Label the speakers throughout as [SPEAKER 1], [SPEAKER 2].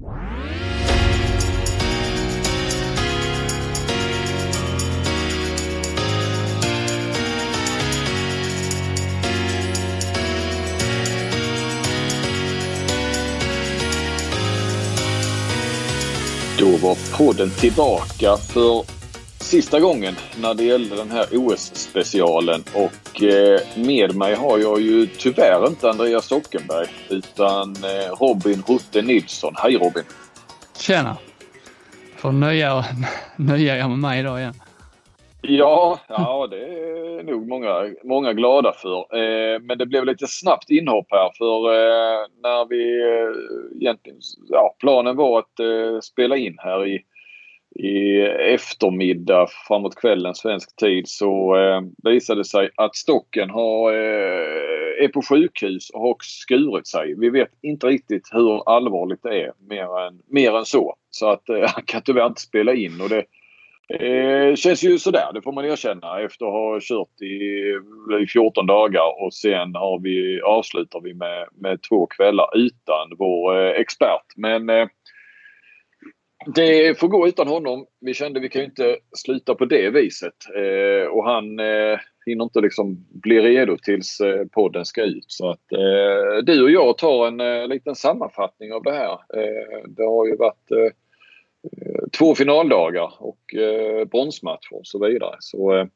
[SPEAKER 1] Då var podden tillbaka för sista gången när det gällde den här OS-specialen. Och eh, med mig har jag ju tyvärr inte Andreas Stockenberg utan eh, Robin Rutte Nilsson. Hej Robin!
[SPEAKER 2] Tjena! Får nöja, nöja er med mig idag igen.
[SPEAKER 1] Ja, ja det är nog många, många glada för. Eh, men det blev lite snabbt inhopp här för eh, när vi egentligen, ja planen var att spela in här i, i eftermiddag framåt kvällen svensk tid så eh, visade det sig att stocken har, eh, är på sjukhus och har skurit sig. Vi vet inte riktigt hur allvarligt det är mer än, mer än så. Så att eh, han kan tyvärr inte spela in och det Eh, känns ju sådär, det får man erkänna efter att ha kört i, i 14 dagar och sen har vi, avslutar vi med, med två kvällar utan vår eh, expert. Men eh, det får gå utan honom. Vi kände vi kan ju inte sluta på det viset. Eh, och han eh, hinner inte liksom bli redo tills eh, podden ska ut. Så att eh, du och jag tar en eh, liten sammanfattning av det här. Eh, det har ju varit eh, två finaldagar och eh, bronsmatcher och så vidare. Så eh,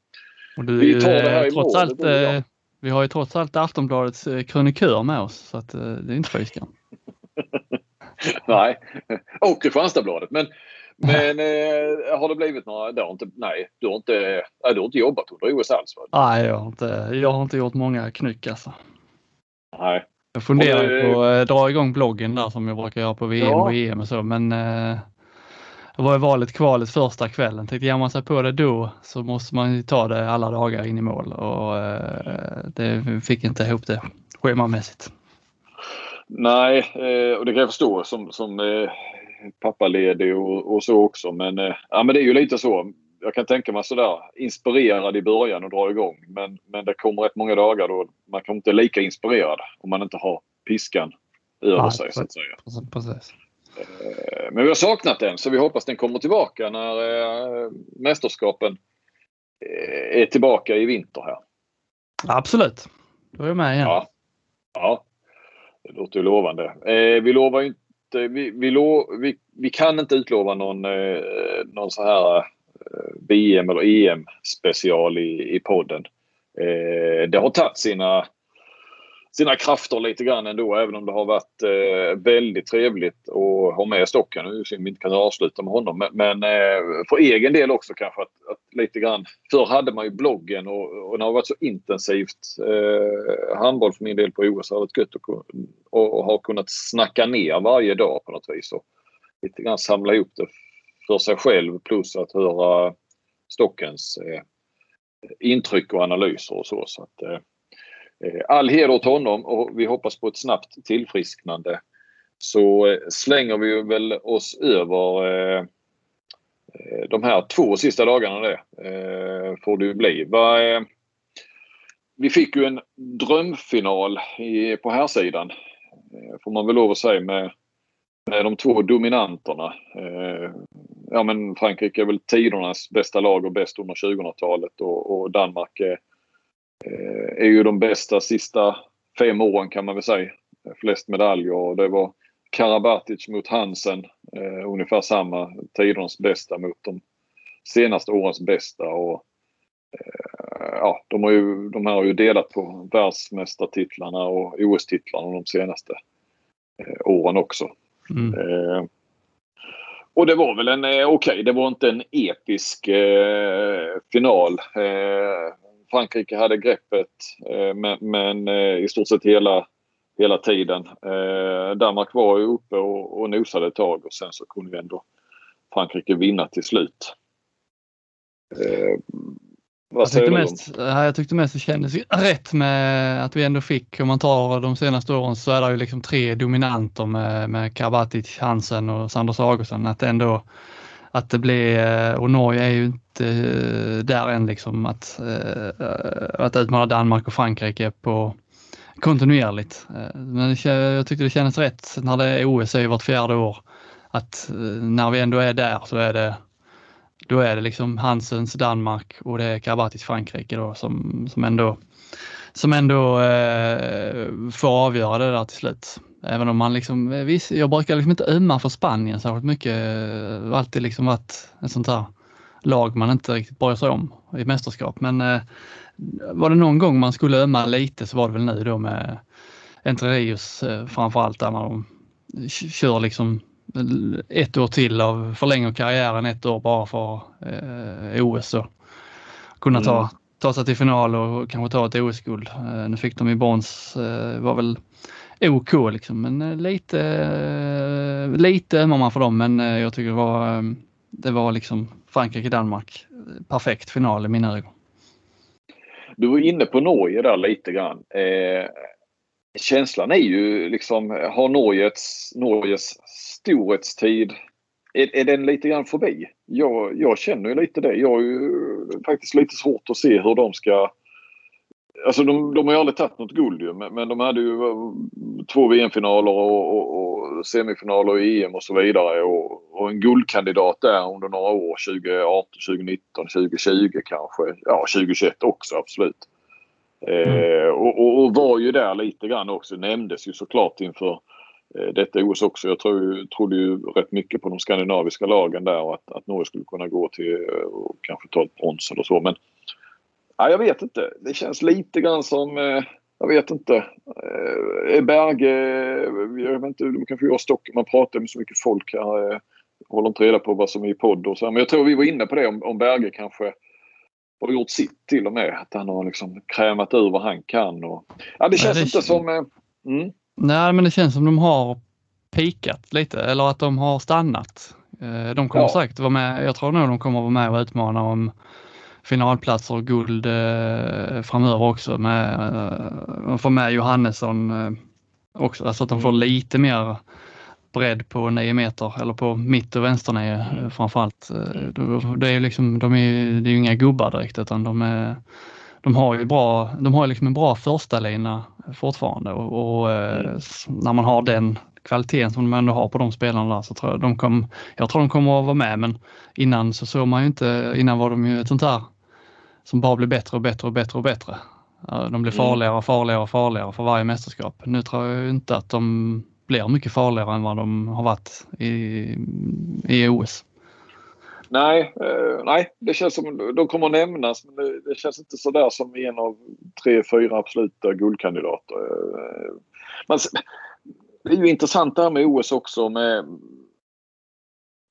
[SPEAKER 2] du,
[SPEAKER 1] vi tar det här i
[SPEAKER 2] trots allt, eh, Vi har ju trots allt Aftonbladets eh, krönikör med oss så att, eh, det är inte skam.
[SPEAKER 1] nej. Och Kristianstadsbladet. Men, men eh, har det blivit några... Det inte, nej, du har inte, nej, du har inte jobbat under OS alls? Va?
[SPEAKER 2] Nej, jag har inte, jag har inte gjort många knyck alltså.
[SPEAKER 1] Nej.
[SPEAKER 2] Jag funderar ju på att dra igång bloggen där som jag brukar göra på VM
[SPEAKER 1] Ja.
[SPEAKER 2] och EM och så men eh, det var ju valet kvalet första kvällen. Tänkte ger man sig på det då så måste man ju ta det alla dagar in i mål och eh, det fick inte ihop det schemamässigt.
[SPEAKER 1] Nej, eh, och det kan jag förstå som, som eh, pappaledig och, och så också. Men, eh, ja, men det är ju lite så. Jag kan tänka mig sådär inspirerad i början och dra igång. Men, men det kommer rätt många dagar då man kan inte lika inspirerad om man inte har piskan över
[SPEAKER 2] Nej,
[SPEAKER 1] sig så att säga.
[SPEAKER 2] Precis, Precis.
[SPEAKER 1] Eh, Men vi har saknat den så vi hoppas den kommer tillbaka när eh, mästerskapen eh, är tillbaka i vinter här.
[SPEAKER 2] Absolut, då är jag med igen.
[SPEAKER 1] Ja. Ja, det låter ju lovande. Eh, vi lovar ju inte, vi, vi, lo, vi, vi kan inte utlova någon, eh, någon så här eh, VM eller EM special i, i podden. Eh, det har tagit sina, sina krafter lite grann ändå även om det har varit eh, väldigt trevligt att ha med Stocken. Nu synd vi inte kan avsluta med honom men, men eh, för egen del också kanske att, att lite grann. Förr hade man ju bloggen och, och det har varit så intensivt eh, handboll för min del på OS. Det har varit gött att och, och ha kunnat snacka ner varje dag på något vis. Och lite grann samla ihop det för sig själv plus att höra Stockens eh, intryck och analyser och så. så att, eh, Eh, all heder åt honom och vi hoppas på ett snabbt tillfrisknande. Så eh, slänger vi väl oss över eh, eh de här två sista dagarna det eh, får det ju bli. Va, eh, vi fick ju en drömfinal i, på här sidan får man väl lov att säga med, med de två dominanterna. Ja men Frankrike är väl tidernas bästa lag och bäst under 2000-talet och, och Danmark är, är ju de bästa sista fem åren kan man väl säga. Flest medaljer och det var Karabatic mot Hansen. Eh, ungefär samma tidernas bästa mot de senaste årens bästa. Och, eh, ja, de, har ju, de här har ju delat på världsmästartitlarna och OS-titlarna de senaste eh, åren också.
[SPEAKER 2] Mm.
[SPEAKER 1] Eh, och det var väl en, eh, okej, det var inte en episk eh, final. Frankrike hade greppet eh, men, men eh, i stort sett hela, hela tiden. Eh, Danmark var ju uppe och, och nosade ett tag och sen så kunde ju ändå Frankrike vinna till slut.
[SPEAKER 2] Jag tyckte, mest, ja, jag tyckte mest det kändes rätt med att vi ändå fick, om man tar de senaste åren så är det ju liksom tre dominanter med, med Karabatic, Hansen och Sanders Augustsson. Att ändå att det blir, eh, och Norge är ju inte eh, där än liksom att, eh, att utmana Danmark och Frankrike på kontinuerligt. Men jag tyckte det kändes rätt när det är OS är vart fjärde år. att när vi ändå är där så är det då är det liksom Hansens Danmark och det är Karabatis Frankrike då som, som ändå, som ändå eh, får avgöra det där till slut. Även om man liksom, eh, visst, jag brukar liksom inte ömma för Spanien särskilt mycket. Eh, det har alltid liksom varit ett sånt här lag man inte riktigt bryr sig om i mästerskap. Men eh, var det någon gång man skulle ömma lite så var det väl nu då med Entre Rios eh, framförallt där man kör liksom ett år till av förlänger karriären ett år bara för eh, OS och kunna ta. Mm ta sig till final och kanske ta ett OS-guld. Eh, nu fick de i brons, eh, var väl OK liksom, men eh, lite, lite ömmar man för dem, men jag tycker det var, det var liksom Frankrike-Danmark. Perfekt final i mina ögon.
[SPEAKER 1] Du var inne på Norge där lite grann. Eh, känslan är ju liksom, har Norges, Norges storhetstid, är, är den lite grann förbi? Jag, jag känner ju lite det. Jag har ju faktiskt lite svårt att se hur de ska Alltså de, de har ju aldrig tagit något guld ju, men, men de hade ju två VM-finaler och, och, och, semifinaler i EM och så vidare. Och, och, en guldkandidat där under några år, 2018, 2019, 2020 kanske. Ja, 2021 också absolut. Mm. Eh, och, och, var ju där lite grann också. Nämndes ju såklart inför eh, detta OS också. Jag tror, trodde ju rätt mycket på de skandinaviska lagen där och att, att Norge skulle kunna gå till eh, och kanske ta ett brons eller så. Men ja, jag vet inte. Det känns lite grann som eh, jag vet inte. Eh, Berge, jag vet inte, de kanske jag stock, man pratar med så mycket folk här. Eh, håller inte reda på vad som är i podd och så. Men jag tror vi var inne på det om, om Berge kanske har gjort sitt till och med. Att han har liksom krämat ur vad han kan. Och, ja, det känns det inte som... Eh, mm.
[SPEAKER 2] Nej, men det känns som de har pikat lite eller att de har stannat. Eh, de kommer ja. säkert vara med. Jag tror nog de kommer vara med och utmana om finalplatser och guld eh, framöver också. Med, eh, de får med Johannesson eh, också, alltså att de får mm. lite mer bredd på 9 meter eller på mitt och vänsternio framförallt. Det är liksom, de är, det är ju inga gubbar direkt utan de, är, de har ju bra, de har liksom en bra första lina fortfarande och, och mm. när man har den kvaliteten som de ändå har på de spelarna där så tror jag de kom, jag tror de kommer att vara med men innan så såg man ju inte, innan var de ju ett sånt här som bara blir bättre och bättre och bättre och bättre. De blir mm. farligare och farligare och farligare för varje mästerskap. Nu tror jag inte att de blir mycket farligare än vad de har varit i, i OS.
[SPEAKER 1] Nej, eh, nej, det känns som de kommer att nämnas men det, det känns inte sådär som en av tre, fyra absoluta guldkandidater. Eh, men, det är ju intressant det här med OS också med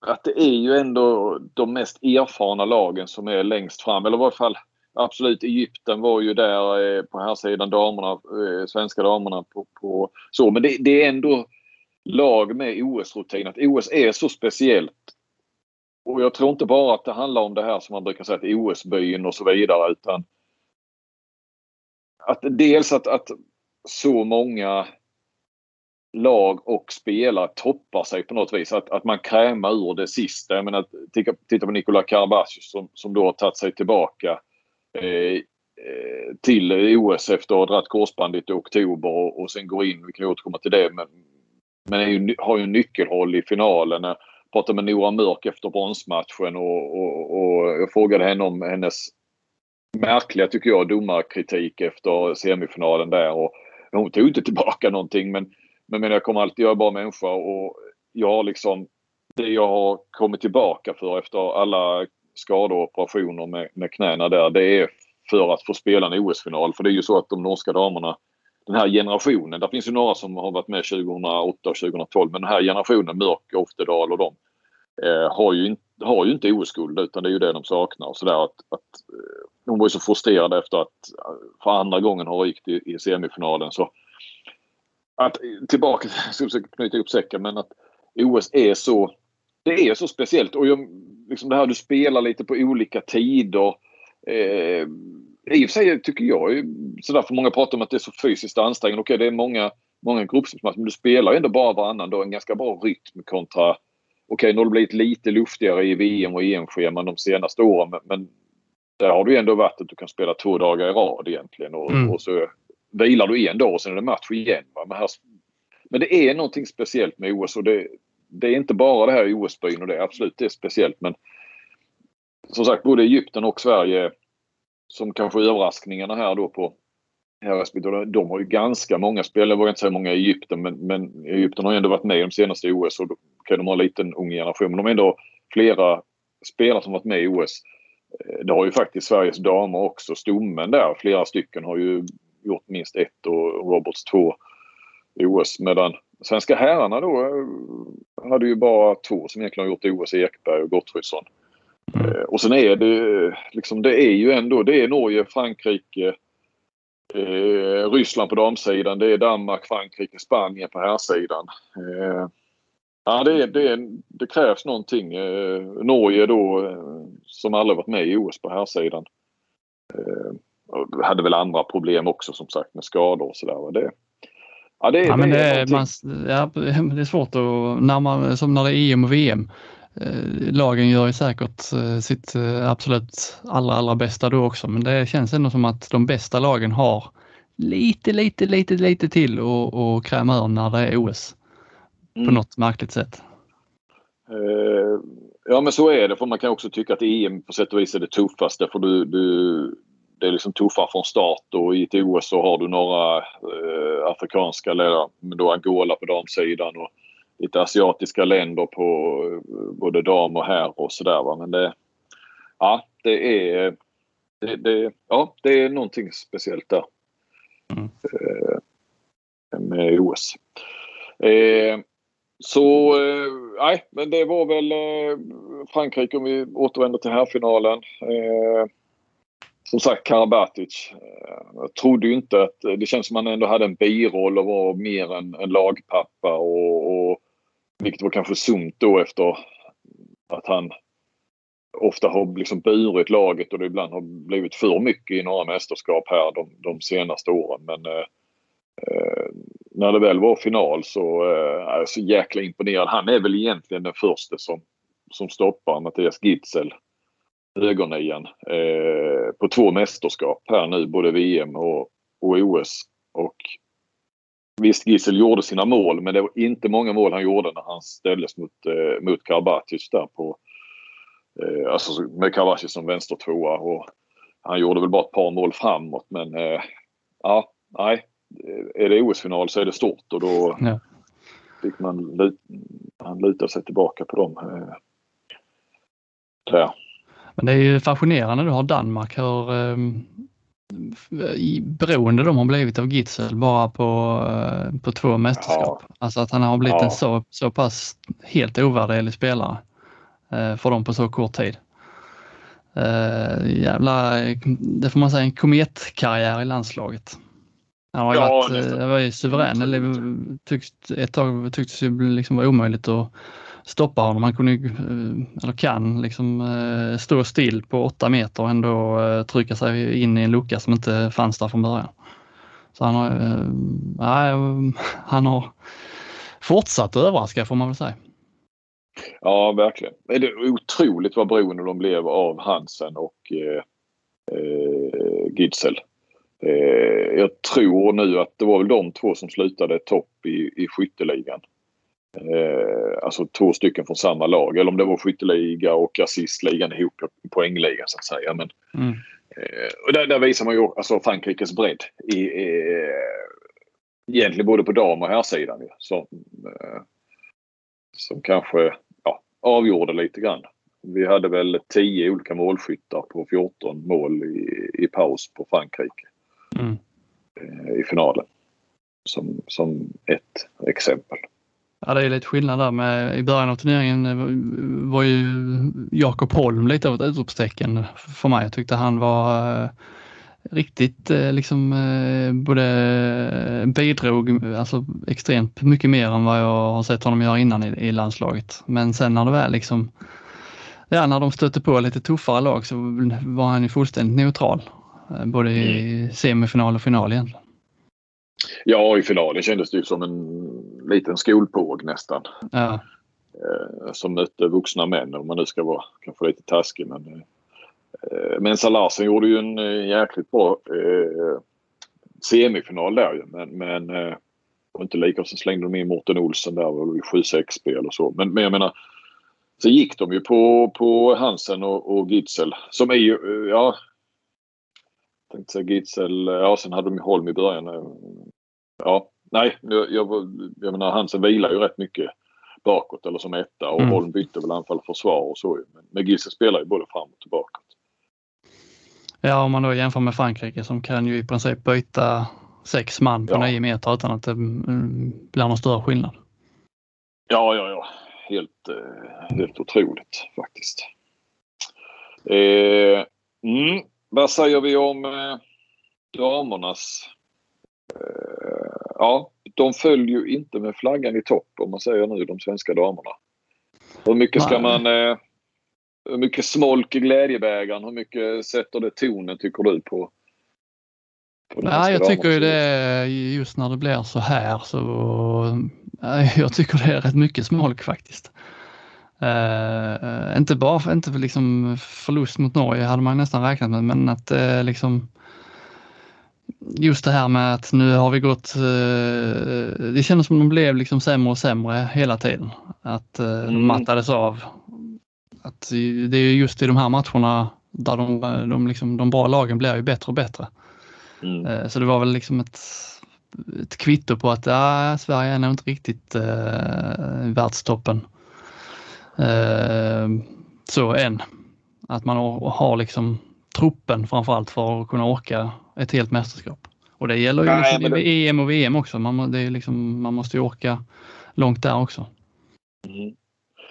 [SPEAKER 1] att det är ju ändå de mest erfarna lagen som är längst fram. Eller i varje fall absolut Egypten var ju där eh, på här sidan damerna, eh, svenska damerna på, på så. Men det, det, är ändå lag med OS-rutin. Att OS är så speciellt. Och jag tror inte bara att det handlar om det här som man brukar säga att OS-byn och så vidare utan att dels att, att så många lag och spelare toppar sig på något vis. Att, att man krämar ur det sista. Jag menar, titta, titta på Nikola Karabasis som, som då har tagit sig tillbaka eh, eh till OS efter att ha dragit korsbandet i oktober och, och sen går in, vi kan återkomma till det, men, men är ju, har ju en nyckelroll i finalen. Pratade med Nora Mörk efter bronsmatchen och, och, och jag frågade henne om hennes märkliga, tycker jag, domarkritik efter semifinalen där. Och hon tog inte tillbaka någonting men men, men jag kommer alltid, jag är bara människa och jag har liksom det jag har kommit tillbaka för efter alla skador och operationer med, med knäna där det är för att få spela en OS-final. För det är ju så att de norska damerna, den här generationen, det finns ju några som har varit med 2008 och 2012 men den här generationen, Mörk, Oftedal och de Eh, har, ju in, har ju inte OS-guld utan det är ju det de saknar. Så där att, att, eh, hon var ju så frustrerad efter att eh, för andra gången har rykt i, i semifinalen så att tillbaka, jag ska knyta ihop säcken, men att OS är så det är så speciellt och jag, liksom det här du spelar lite på olika tider. Eh, I och för sig tycker jag sådär för många pratar om att det är så fysiskt ansträngande. Okej det är många, många gruppspelsmatcher men du spelar ju ändå bara varannan dag en ganska bra rytm kontra Okej, nu har det blivit lite luftigare i VM och EM-scheman de senaste åren men, där har ju ändå varit att du kan spela två dagar i rad egentligen och, mm. och så vilar du en dag och sen är det match igen. Va? Men, här, men det är någonting speciellt med OS och det, det är inte bara det här OS-byn och det är absolut det är speciellt men som sagt både Egypten och Sverige som kanske överraskningarna här då på RSB. De har ju ganska många spelare, jag vågar inte säga många i Egypten men, men Egypten har ju ändå varit med i de senaste OS och då kan de ha en liten ung generation men de har ändå flera spelare som varit med i OS. Eh, det har ju faktiskt Sveriges damer också. Stommen där, flera stycken har ju gjort minst ett och Roberts två i OS. Medan svenska herrarna då eh, hade ju bara två som egentligen har gjort OS, Ekberg och Gottfridsson. Mm. Eh, och sen är det liksom, det är ju ändå, det är Norge, Frankrike, eh, Ryssland på damsidan, det är Danmark, Frankrike, Spanien på herrsidan. Eh, ja, det, det, det krävs någonting. Eh, Norge då, eh, som aldrig varit med i OS på herrsidan. Eh, hade väl andra problem också som sagt med skador och sådär. Det,
[SPEAKER 2] ja, det, ja, det, det, är man, ja, det är svårt att, när man, som när det är EM och VM, lagen gör ju säkert eh, sitt eh, absolut allra, allra bästa då också, men det känns ändå som att de bästa lagen har lite, lite, lite, lite till att kräma ur när det är OS. Mm. På något märkligt sätt.
[SPEAKER 1] ja men så är det, för man kan också tycka att EM på sätt och vis är det tuffaste för du, du det är liksom tuffare från start och i ett OS så har du några eh, afrikanska ledare, men då Angola på damsidan och lite asiatiska länder på eh, både dam och herr och sådär. Men det, ja, det är, det, det, ja, det är någonting speciellt där. Mm. Eh, med OS. Eh, så eh, nej, men det var väl Frankrike om vi återvänder till herrfinalen. Som sagt Karabatic. Jag trodde ju inte att... Det känns som att han ändå hade en biroll och var mer en, en lagpappa och, och vilket var kanske sunt då efter att han ofta har liksom burit laget och det ibland har blivit för mycket i några mästerskap här de, de senaste åren. Men eh, eh när det väl var final så eh, är jag så jäkla imponerad. Han är väl egentligen den första som, som stoppar Mattias Gitzel, högernian, eh, på två mästerskap här nu, både VM och, och OS. Och Visst, Gissel gjorde sina mål men det var inte många mål han gjorde när han ställdes mot, eh, mot Karabatic där på... Eh, alltså med Karabatic som vänstertvåa och han gjorde väl bara ett par mål framåt men eh, ja, nej. Är det OS-final så är det stort och då ja. fick man han luta sig tillbaka på dem. Eh, där.
[SPEAKER 2] Men det är ju fascinerande du har Danmark hur um beroende de har blivit av Gitzel bara på, eh, på två mästerskap. Ja. Alltså att han har blivit ja. en så, så pass helt ovärderlig spelare eh, för dem på så kort tid. Uh, jävla, det får man säga, en kometkarriär i landslaget. Han har ju ja, varit, var ju suverän, eller tyckt, ett tag tycktes det liksom vara omöjligt att stoppa honom. Han kunde, eh, eller kan, liksom eh, stå still på åtta meter och ändå eh, trycka sig in i en lucka som inte fanns där från början. Så han har, nej, han har fortsatt att överraska får man väl säga.
[SPEAKER 1] Ja, verkligen. Det är otroligt vad beroende de blev av Hansen och eh, Gidsel. Eh, jag tror nu att det var väl de två som slutade topp i, i skytteligan. Eh, alltså två stycken från samma lag. Eller om det var skytteliga och assistligan ihop i poängligan så att säga. Men, mm. eh, och där, där, visar man ju alltså Frankrikes bredd. I, eh, egentligen både på dam och herrsidan. Som, eh, som kanske ja, avgjorde lite grann. Vi hade väl 10 olika målskyttar på 14 mål i, i paus på Frankrike. Mm. I finalen. Som, som ett exempel.
[SPEAKER 2] Ja, det är lite skillnad där med i början av turneringen eh, var ju Jakob Holm lite av ett utropstecken för mig. Jag tyckte han var eh, riktigt eh, liksom både bidrog alltså extremt mycket mer än vad jag har sett honom göra innan i, i landslaget. Men sen när det väl liksom, ja när de stötte på lite tuffare lag så var han ju fullständigt neutral. Både i mm. semifinal och final egentligen.
[SPEAKER 1] Ja, i finalen kändes det ju som en liten skolpåg nästan.
[SPEAKER 2] Ja.
[SPEAKER 1] Eh, som mötte vuxna män om man nu ska vara kanske lite taskig. Men, eh, Mensa Larsen gjorde ju en eh, jäkligt bra semifinal där ju. Men, men Och inte lika. Så slängde de in Mårten Olsen där och 7-6-spel och så. Men, men jag menar, så gick de ju på, på Hansen och, och Gitzel som är ju, ja. Tänkte säga Gitzel, ja sen hade de Holm i början. Ja, nej, jag, jag, jag menar Hansen vilar ju rätt mycket bakåt eller som etta och mm. Holm bytte väl anfall och försvar och så. Men, men Gitzel spelar ju både fram och tillbaka.
[SPEAKER 2] Ja, om man då jämför med Frankrike som kan ju i princip byta sex man på ja. nio meter utan att det mm, blir någon större skillnad.
[SPEAKER 1] Ja, ja, ja. Helt, eh, helt otroligt faktiskt. Eh, mm, vad säger vi om eh, damernas? Eh, ja, de följer ju inte med flaggan i topp om man säger nu de svenska damerna. Hur mycket ska man eh, hur mycket smolk i glädjebägaren? Hur mycket sätter det tonen tycker du på?
[SPEAKER 2] på ja, jag tycker ju det just när det blir så här så jag tycker det är rätt mycket smolk faktiskt. Uh, inte bara för, inte för liksom förlust mot Norge hade man nästan räknat med men att uh, liksom just det här med att nu har vi gått, uh, det kändes som de blev liksom sämre och sämre hela tiden. Att uh, mm. de mattades av att det är just i de här matcherna där de, de, liksom, de bra lagen blir ju bättre och bättre. Mm. Så det var väl liksom ett, ett kvitto på att ja, Sverige är nog inte riktigt eh, världstoppen. Eh, så än. Att man har liksom truppen framförallt för att kunna orka ett helt mästerskap. Och det gäller ju Nej, liksom. EM och VM också. Man, det är liksom, man måste ju orka långt där också.
[SPEAKER 1] Mm.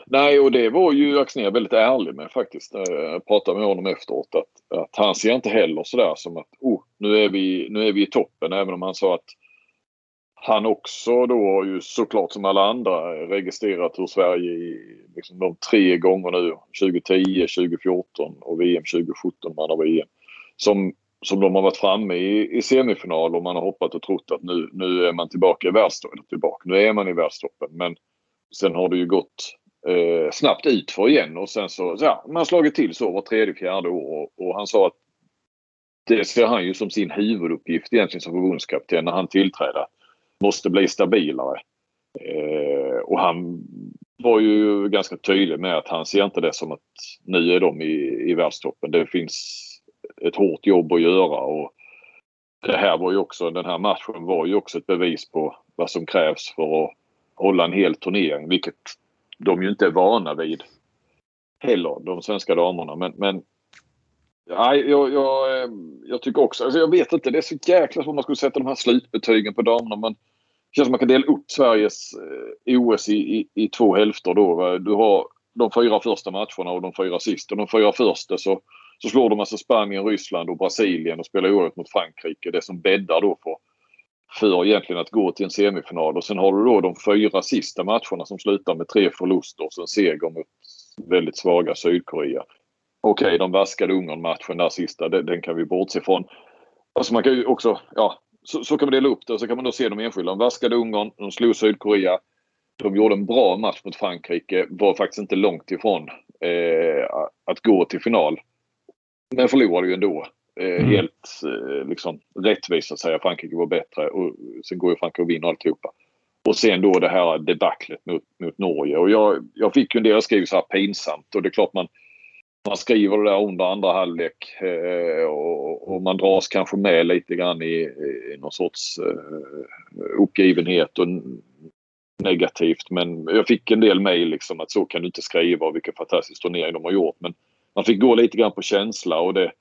[SPEAKER 1] Nej, och det var ju Axnér väldigt ärlig med faktiskt. Jag pratade med honom efteråt att, att han ser inte heller sådär som att oh, nu, är vi, nu är vi i toppen. Även om han sa att han också då ju såklart som alla andra registrerat hur Sverige i liksom de tre gånger nu 2010, 2014 och VM 2017 man har VM. Som, som de har varit framme i, i semifinal och man har hoppat och trott att nu, nu är man tillbaka i världstoppen. Tillbaka. Nu är man i världstoppen men sen har det ju gått eh, snabbt ut för igen och sen så, så ja, man har slagit till så var tredje, fjärde år och, och han sa att det ser han ju som sin huvuduppgift egentligen som förbundskapten när han tillträder. Måste bli stabilare. Eh, och han var ju ganska tydlig med att han ser inte det som att nu är de i, i världstoppen. Det finns ett hårt jobb att göra och det här var ju också, den här matchen var ju också ett bevis på vad som krävs för att hålla en hel turnering, vilket de ju inte är vana vid heller, de svenska damerna. Men, men nej, jag, jag, eh, jag tycker också, alltså jag vet inte, det är så jäkla svårt om man skulle sätta de här slutbetygen på damerna. Men känns som man kan dela upp Sveriges eh, OS i, i, i, två hälfter då. Du har de fyra första matcherna och de fyra sista. De fyra första så, så slår de alltså Spanien, Ryssland och Brasilien och spelar oerhört mot Frankrike. Det som bäddar då för för egentligen att gå till en semifinal. Och sen har du då de fyra sista matcherna som slutar med tre förluster och en seger mot väldigt svaga Sydkorea. Okej, okay, de vaskade Ungern-matchen där sista, den, den, kan vi bortse ifrån. Alltså man kan ju också, ja, så, så, kan man dela upp det och så kan man då se de enskilda. De vaskade Ungern, de slog Sydkorea. De gjorde en bra match mot Frankrike, var faktiskt inte långt ifrån eh, att gå till final. Men förlorade ju ändå. Eh, mm. Helt eh, liksom, rättvist att säga Frankrike var bättre och sen går ju Frankrike och vinner alltihopa. Och sen då det här debaclet mot, mot Norge. Och jag, jag fick ju en del skriva så här pinsamt och det är klart man, man skriver det där under andra halvlek eh, och, och, man dras kanske med lite grann i, i någon sorts eh, uppgivenhet och negativt. Men jag fick en del mejl liksom att så kan du inte skriva och vilken fantastisk turnering de har gjort. Men man fick gå lite grann på känsla och det,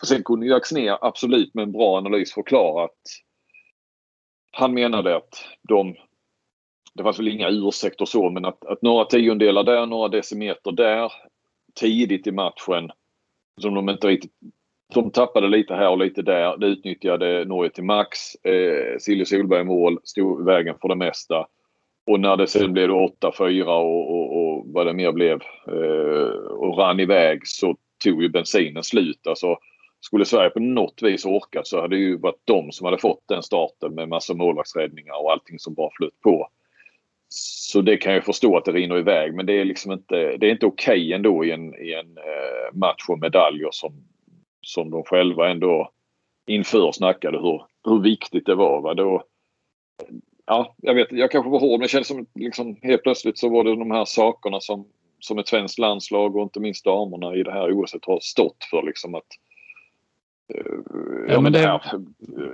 [SPEAKER 1] för sen kunde ju Axnér absolut med en bra analys förklara att han menade att de det fanns väl inga ursäkter så men att, att några tiondelar där, några decimeter där tidigt i matchen som de inte riktigt de tappade lite här och lite där. Det utnyttjade Norge till max. Eh, Silje Solberg mål stod i vägen för det mesta. Och när det sen blev 8-4 och, och, och, vad det mer blev eh, och rann iväg så tog ju bensinen slut. Alltså, skulle Sverige på något vis orkat så hade det ju varit de som hade fått den starten med massa målvaktsräddningar och allting som bara flöt på. Så det kan jag förstå att det rinner iväg men det är liksom inte, det är inte okej okay ändå i en, i en eh, match om medaljer som, som de själva ändå inför snackade hur, hur viktigt det var. Va? Då, ja, jag vet jag kanske var hård men det kändes som liksom helt plötsligt så var det de här sakerna som, som ett svenskt landslag och inte minst damerna i det här OS har stått för liksom att ja, men det... här,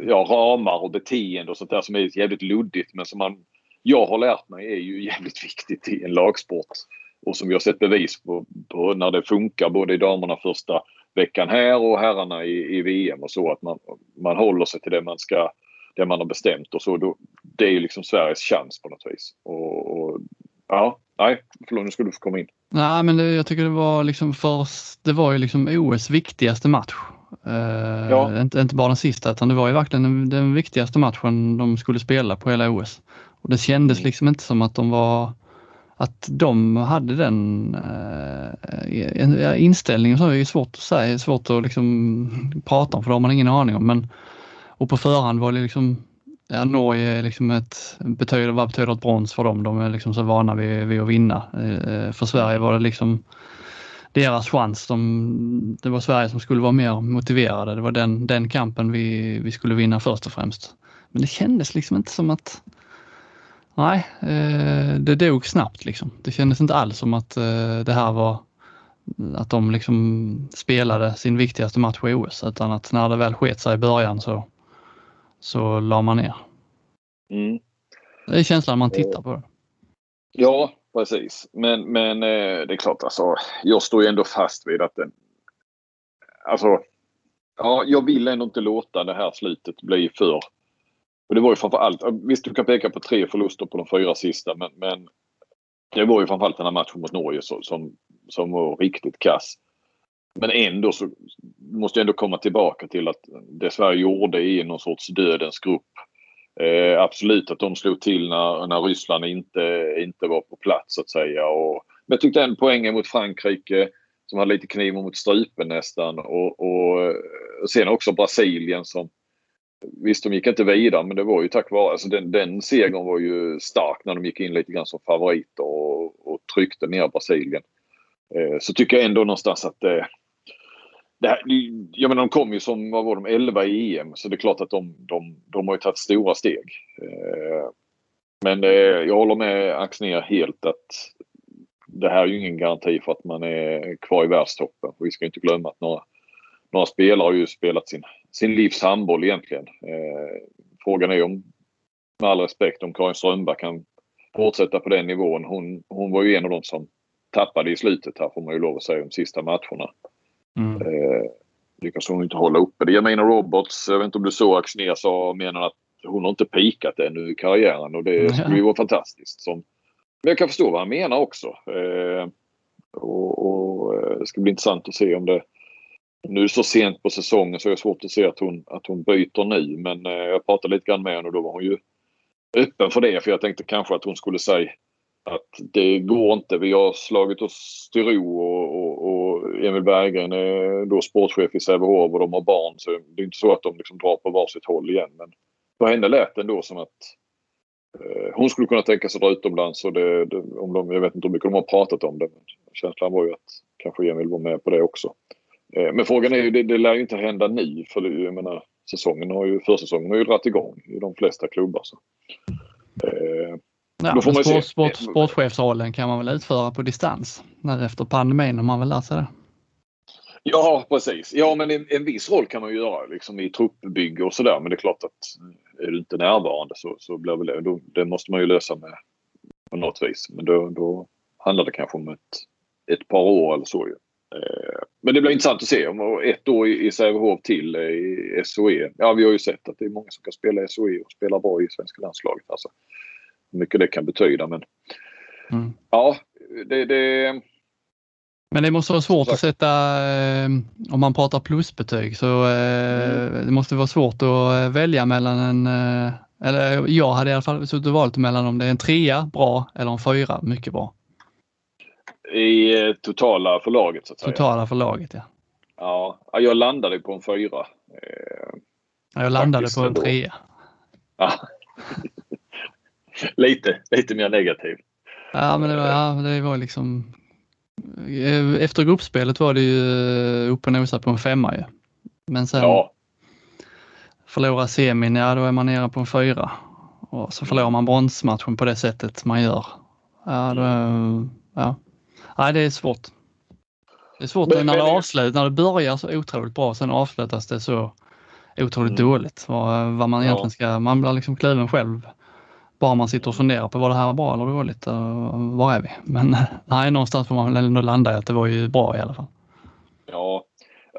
[SPEAKER 1] ja, ramar och beteende och sånt där som är jävligt luddigt men som man jag har lärt mig är ju jävligt viktigt i en lagsport. Och som vi har sett bevis på, på när det funkar både i damerna första veckan här och herrarna i, i VM och så att man, man håller sig till det man ska det man har bestämt och så. Då, det är ju liksom Sveriges chans på något vis. Och, och ja, nej, förlåt nu ska du få komma in.
[SPEAKER 2] Nej, men det, jag tycker det var liksom först, det var ju liksom OS viktigaste match. Uh, ja. inte, inte bara den sista utan det var ju verkligen den, den viktigaste matchen de skulle spela på hela OS. Och det kändes mm. liksom inte som att de var att de hade den uh, inställningen så är svårt att säga, svårt att liksom prata om för det har man ingen aning om. Men, och på förhand var det liksom, ja, Norge liksom ett, betyder, vad betyder ett brons för dem? De är liksom så vana vid, vid att vinna. Uh, för Sverige var det liksom deras chans. De, det var Sverige som skulle vara mer motiverade. Det var den, den kampen vi, vi skulle vinna först och främst. Men det kändes liksom inte som att Nej, eh, det dog snabbt liksom. Det kändes inte alls som att eh, det här var att de liksom spelade sin viktigaste match i OS utan att när det väl sket sig i början så, så la man ner. Mm. Det är känslan man tittar på.
[SPEAKER 1] Ja, precis. Men, men eh, det är klart alltså. Jag står ju ändå fast vid att den... Alltså. Ja, jag vill ändå inte låta det här slutet bli för och det var ju framförallt, visst du kan peka på tre förluster på de fyra sista men, men det var ju framförallt den här matchen mot Norge som, som, som var riktigt kass. Men ändå så måste jag ändå komma tillbaka till att det Sverige gjorde i någon sorts dödens grupp. Eh, absolut att de slog till när, när Ryssland inte, inte var på plats så att säga. Och, men jag tyckte ändå poängen mot Frankrike som hade lite kniven mot strupen nästan och, och sen också Brasilien som Visst, de gick inte vidare men det var ju tack vare, alltså den, den segern var ju stark när de gick in lite grann som favoriter och, och tryckte ner Brasilien. Eh, så tycker jag ändå någonstans att eh, det här, jag menar de kom ju som, vad var de, 11 i EM så det är klart att de, de, de har ju tagit stora steg. Eh, men eh, jag håller med Axnér helt att det här är ju ingen garanti för att man är kvar i världstoppen. Vi ska inte glömma att några, några spelare har ju spelat sin sin livs handboll egentligen. Eh, frågan är om, med all respekt, om Karin Strömberg kan fortsätta på den nivån. Hon, hon var ju en av de som tappade i slutet här får man ju lov att säga de sista matcherna. Mm. Eh, lyckas hon inte hålla uppe det. Jamina Roberts, jag vet inte om du såg Axnér sa, menar att hon har inte pikat ännu i karriären och det skulle ju vara fantastiskt. Som, men jag kan förstå vad han menar också. Eh, och, och, eh, det ska bli intressant att se om det nu så sent på säsongen så är det svårt att se att hon, att hon byter nu men eh, jag pratade lite grann med henne och då var hon ju öppen för det för jag tänkte kanske att hon skulle säga att det går inte. Vi har slagit oss till ro och, och, och Emil Berggren är då sportchef i Sävehof och de har barn så det är inte så att de liksom drar på varsitt håll igen. Men för henne lät det ändå som att eh, hon skulle kunna tänka sig att dra utomlands och det, det, om de, jag vet inte hur mycket de har pratat om det. Men känslan var ju att kanske Emil var med på det också. Eh, men frågan är ju, det, det lär ju inte hända nu för jag menar, säsongen har ju, försäsongen har ju dragit igång i de flesta klubbar. Så.
[SPEAKER 2] Eh, ja, sport, se. sport, sportchefsrollen kan man väl utföra på distans när efter pandemin har man väl lärt sig det.
[SPEAKER 1] Ja precis. Ja men en, en viss roll kan man ju göra liksom i truppbygge och sådär men det är klart att är du inte närvarande så, så blir väl det, då, det måste man ju lösa med på något vis. Men då, då handlar det kanske om ett, ett par år eller så ju. Eh, men det blir intressant att se om ett år i Sävehof till i SOE. Ja, vi har ju sett att det är många som kan spela i SOE och spela bra i svenska landslaget. Alltså, hur mycket det kan betyda men mm. ja, det, det
[SPEAKER 2] men det måste vara svårt att sätta, eh, om man pratar plusbetyg, så eh, mm. det måste vara svårt att välja mellan en, eller jag hade i alla fall suttit och valt mellan om det är en trea bra eller en fyra mycket bra.
[SPEAKER 1] I eh, totala förlaget så att
[SPEAKER 2] säga. Totala förlaget ja.
[SPEAKER 1] Ja, jag landade på en fyra. Eh,
[SPEAKER 2] jag landade på en trea.
[SPEAKER 1] Ja. lite, lite mer negativ.
[SPEAKER 2] Ja, men det var, ja, det var liksom eh, efter gruppspelet var det ju upp och nosa på en femma ju. Men sen ja. förlora semin, ja då är man nere på en fyra. Och så förlorar man bronsmatchen på det sättet man gör. Ja, det, ja. Nej, det är svårt. Det är svårt men, när, det avslut, när det börjar så otroligt bra, sen avslutas det så otroligt mm. dåligt. Vad, vad man egentligen ska, man blir liksom kluven själv. Bara man sitter och funderar på var det här var bra eller dåligt. Var är vi? Men nej, någonstans får man väl ändå landa i att det var ju bra i alla fall.
[SPEAKER 1] Ja,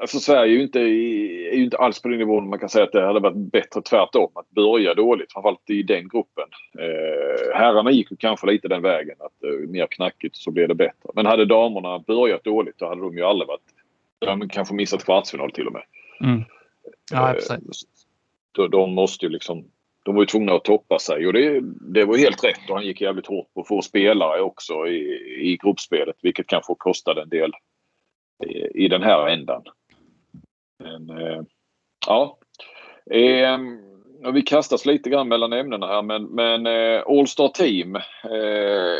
[SPEAKER 1] Alltså Sverige är ju inte, är ju inte alls på den nivån man kan säga att det hade varit bättre tvärtom. Att börja dåligt, framförallt i den gruppen. Eh, herrarna gick ju kanske lite den vägen. Att eh, mer knackigt så blev det bättre. Men hade damerna börjat dåligt då hade de ju aldrig varit... De kanske missat kvartsfinal till och med.
[SPEAKER 2] Mm. Ja, eh,
[SPEAKER 1] de, de måste ju liksom... De var ju tvungna att toppa sig och det, det var helt rätt och han gick jävligt hårt på få spelare också i, i gruppspelet vilket kanske kostade en del i, i den här ändan. Men eh, ja. Eh, vi kastas lite grann mellan ämnena här men, men eh, All Star Team eh,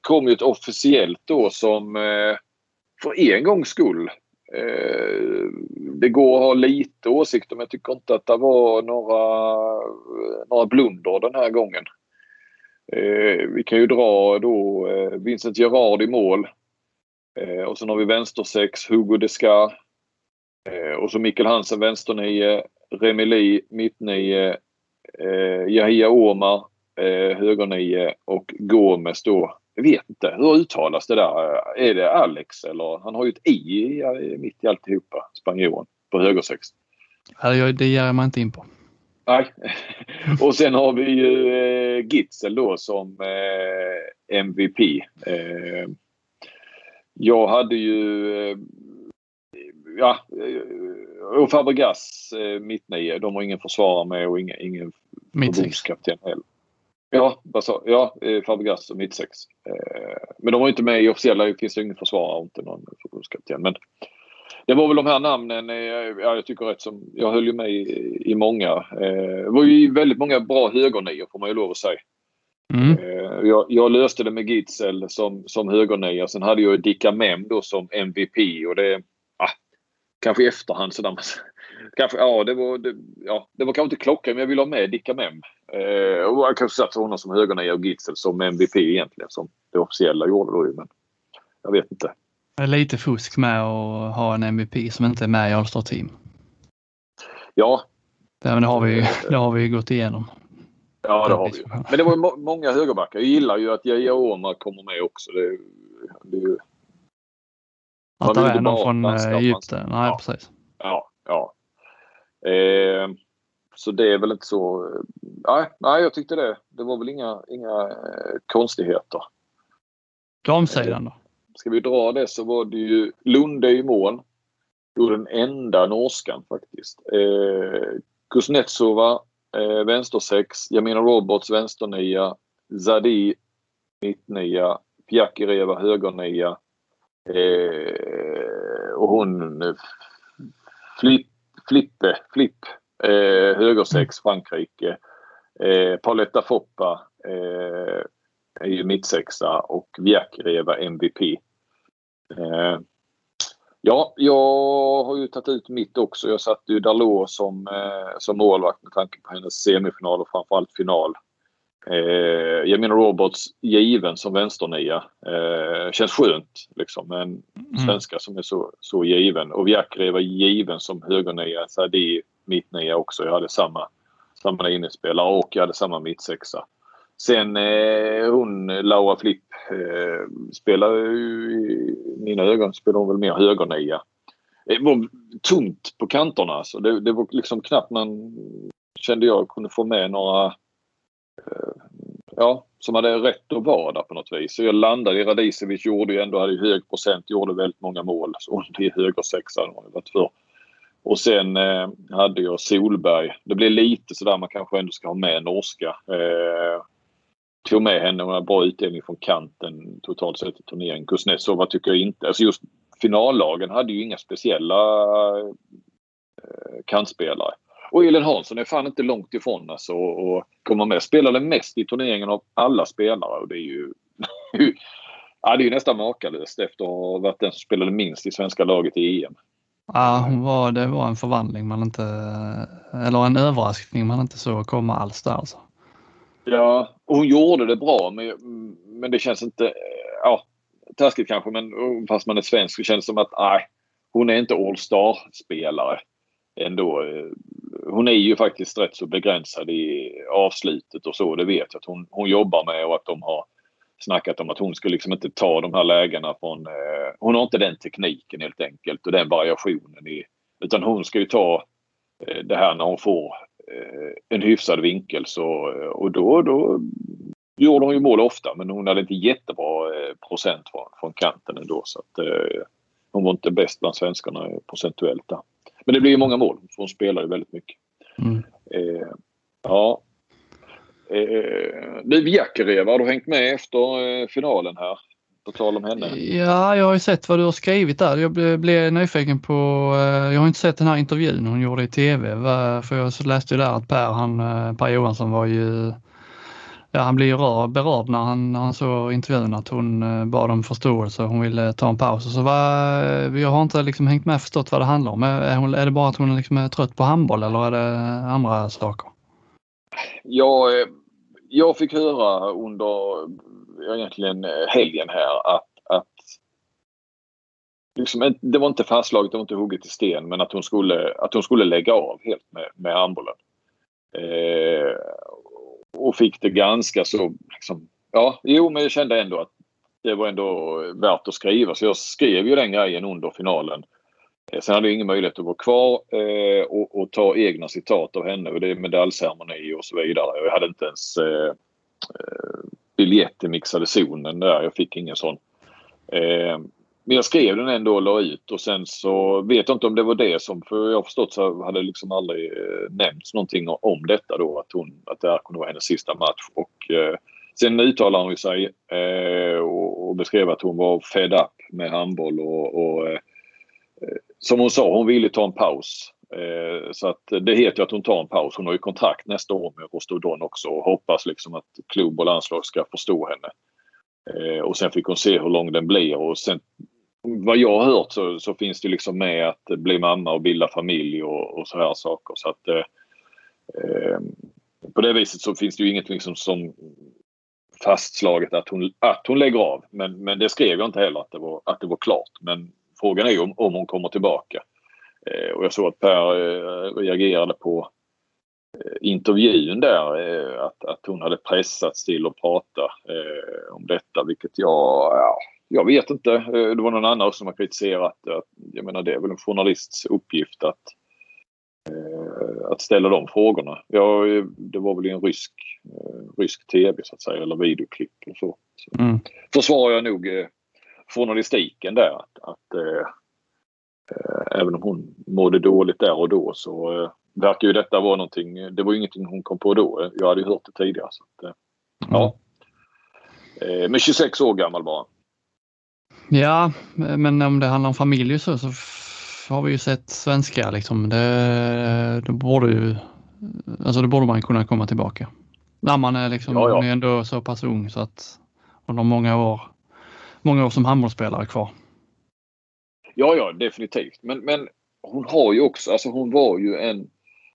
[SPEAKER 1] kom ju ett officiellt då som eh, för en gångs skull eh, det går att ha lite åsikter men jag tycker inte att det var några, några blunder den här gången. Eh, vi kan ju dra då eh, Vincent Gerard i mål. Eh, och sen har vi vänstersex Hugo Descartes. Eh, och så Mikkel Hansen vänsternio, Remili mittnio, eh, Yahya Omar eh, högernio och Gomes då. Jag vet inte, hur uttalas det där? Är det Alex eller? Han har ju ett i mitt i alltihopa, spanjoren, på högersex.
[SPEAKER 2] det ger mig inte in på.
[SPEAKER 1] Nej. Och sen har vi ju eh, Gitzel då som eh, MVP. Eh, jag hade ju eh, ja, eh, och Fabregas eh, mittnio. De har ingen försvarare med och ingen, ingen förbundskapten heller. Ja, ja eh, Fabregas och mittsex. Men de var inte med i officiella. Det finns ingen försvarare och inte någon förbundskapten. Men det var väl de här namnen. Ja, jag tycker rätt som... Jag höll ju med i, i många. Det var ju väldigt många bra högernior får man ju lov att säga. Mm. Jag, jag, löste det med Gitzel som, som högernia. Sen hade jag Dicka Mem då som MVP och det, kanske i efterhand sådär. kanske, ja, det var, det, ja, det var kanske inte klockan men jag ville ha med Dicka Mem. Eh, och jag kanske satte honom som högernia och Gitzel som MVP egentligen som det officiella gjorde då men jag vet inte.
[SPEAKER 2] Det är lite fusk med att ha en MVP som inte är med i All-Star Team.
[SPEAKER 1] Ja.
[SPEAKER 2] Det, men det, har vi, det har vi gått igenom.
[SPEAKER 1] Ja, det har vi. Men det var må många högerbackar. Jag gillar ju att Jaja Omar kommer med också. Det, det,
[SPEAKER 2] att det är någon från eh, Egypten? Nej,
[SPEAKER 1] ja.
[SPEAKER 2] precis.
[SPEAKER 1] Ja, ja. Eh, så det är väl inte så... Nej, nej, jag tyckte det. Det var väl inga, inga eh, konstigheter.
[SPEAKER 2] Damsidan då?
[SPEAKER 1] Ska vi dra det så var det ju Lunde i mål. Jo, den enda norskan faktiskt. Eh, Kuznetsova eh, vänstersex, Jamina Roberts vänsternia, Zadi mittnia, Pjakireva högernia, Eh, och hon Flipp, Flippe, Flipp, eh, högersex Frankrike. Eh, Pauletta Foppa eh, är ju mittsexa och Vjäkreva MVP. Eh, ja, jag har ju tagit ut mitt också. Jag satte ju Dalot som, eh, som målvakt med tanke på hennes semifinal och framförallt final. Eh, jag menar Roberts given som vänsternia. Eh, känns skönt liksom med en mm. svenska som är så, så given. Och Viakri var given som högernia. Sadi mittnia också. Jag hade samma, samma innespelare och jag hade samma mittsexa. Sen eh, hon Laura Flipp eh, spelar ju i mina ögon spelar hon väl mer högernia. Det var tunt på kanterna alltså. Det, det var liksom knappt man kände jag kunde få med några Eh, ja, som hade rätt att vara där på något vis. Så jag landade i Radicevic, gjorde ju ändå, hade ju hög procent, gjorde väldigt många mål. Alltså, Så det är högersexa har varit för. Och sen eh, hade jag Solberg. Det blev lite sådär man kanske ändå ska ha med norska. Eh, tog med henne, hon hade bra utdelning från kanten totalt sett i turneringen. Kuznetsova tycker jag inte. Alltså just finallagen hade ju inga speciella eh, kantspelare. Och Elin Hansson är fan inte långt ifrån alltså och komma med. Spelade mest i turneringen av alla spelare och det är ju... ja, det är ju nästan makalöst efter att ha varit den som spelade minst i svenska laget i EM.
[SPEAKER 2] Ja, var, det var en förvandling man inte... Eller en överraskning man inte såg komma alls där alltså.
[SPEAKER 1] Ja, och hon gjorde det bra men, men det känns inte... Ja, taskigt kanske men fast man är svensk så känns det som att nej, hon är inte All-star-spelare ändå. Hon är ju faktiskt rätt så begränsad i avslutet och så. Det vet jag att hon, hon jobbar med och att de har snackat om att hon ska liksom inte ta de här lägena från... Eh, hon har inte den tekniken helt enkelt och den variationen i... Utan hon ska ju ta eh, det här när hon får eh, en hyfsad vinkel så och då, då gjorde hon ju mål ofta men hon hade inte jättebra eh, procent från, från kanten ändå så att eh, hon var inte bäst bland svenskarna procentuellt där. Men det blir ju många mål för hon spelar ju väldigt mycket. Mm. Eh, ja. Eh, du Bjäckerev, har du hängt med efter eh, finalen här? På tal om henne.
[SPEAKER 2] Ja, jag har ju sett vad du har skrivit där. Jag blev, blev nyfiken på, eh, jag har inte sett den här intervjun hon gjorde i TV. För jag läste ju där att Per, han, eh, per Johansson var ju ja, han blir ju rör, berörd när han, när han såg intervjun att hon eh, bad om förståelse och hon ville ta en paus. Så var, eh, jag har inte liksom hängt med och förstått vad det handlar om. Är, hon, är det bara att hon liksom är trött på handboll eller är det andra saker?
[SPEAKER 1] Jag, eh, jag fick höra under egentligen helgen här att, att liksom, det var inte fastslaget, det var inte hugget i sten men att hon skulle, att hon skulle lägga av helt med, med handbollen. Och fick det ganska så... Liksom, ja, jo, men jag kände ändå att det var ändå värt att skriva. Så jag skrev ju den grejen under finalen. Eh, sen hade jag ingen möjlighet att gå kvar eh, och, och, ta egna citat av henne. Och det är medaljceremoni och så vidare. Jag hade inte ens eh, eh biljett till mixade zonen där. Jag fick ingen sån. Eh, men jag skrev den ändå och la ut och sen så vet jag inte om det var det som, för jag har förstått så hade det liksom aldrig eh, nämnts någonting om detta då att hon, att det här kunde vara hennes sista match och eh, sen uttalade hon sig eh, och, och, beskrev att hon var fed up med handboll och, och eh, eh, som hon sa, hon ville ta en paus. Eh, så att det heter ju att hon tar en paus. Hon har ju kontrakt nästa år med Rostodon också och hoppas liksom att klubb och landslag ska förstå henne. Eh, och sen fick hon se hur lång den blir och sen vad jag har hört så, så, finns det liksom med att bli mamma och bilda familj och, och så här saker. Så att, eh, eh, på det viset så finns det ju inget liksom som fastslaget att hon, att hon lägger av. Men, men det skrev jag inte heller att det var, att det var klart. Men frågan är ju om, om hon kommer tillbaka. Eh, och jag såg att Per eh, reagerade på eh, intervjun där eh, att, att hon hade pressats till att prata eh, om detta vilket jag ja, jag vet inte. Eh, det var någon annan som har kritiserat. Jag menar det är väl en journalists uppgift att, eh, att ställa de frågorna. Ja, det var väl i en rysk, eh, rysk tv så att säga eller videoklipp och så. så mm. Försvarar jag nog journalistiken där. Att, att äh, även om hon mådde dåligt där och då så äh, verkar ju detta vara någonting. Det var ju ingenting hon kom på då. Jag hade ju hört det tidigare. Så att, äh, ja. Men 26 år gammal bara.
[SPEAKER 2] Ja, men om det handlar om familj så, så har vi ju sett svenskar liksom. Det, det borde ju, alltså det borde man kunna komma tillbaka. När man är liksom, ja, ja. Man är ändå så pass ung så att hon har många år, många år som handbollsspelare kvar.
[SPEAKER 1] Ja, ja, definitivt. Men, men hon har ju också, alltså hon var ju en,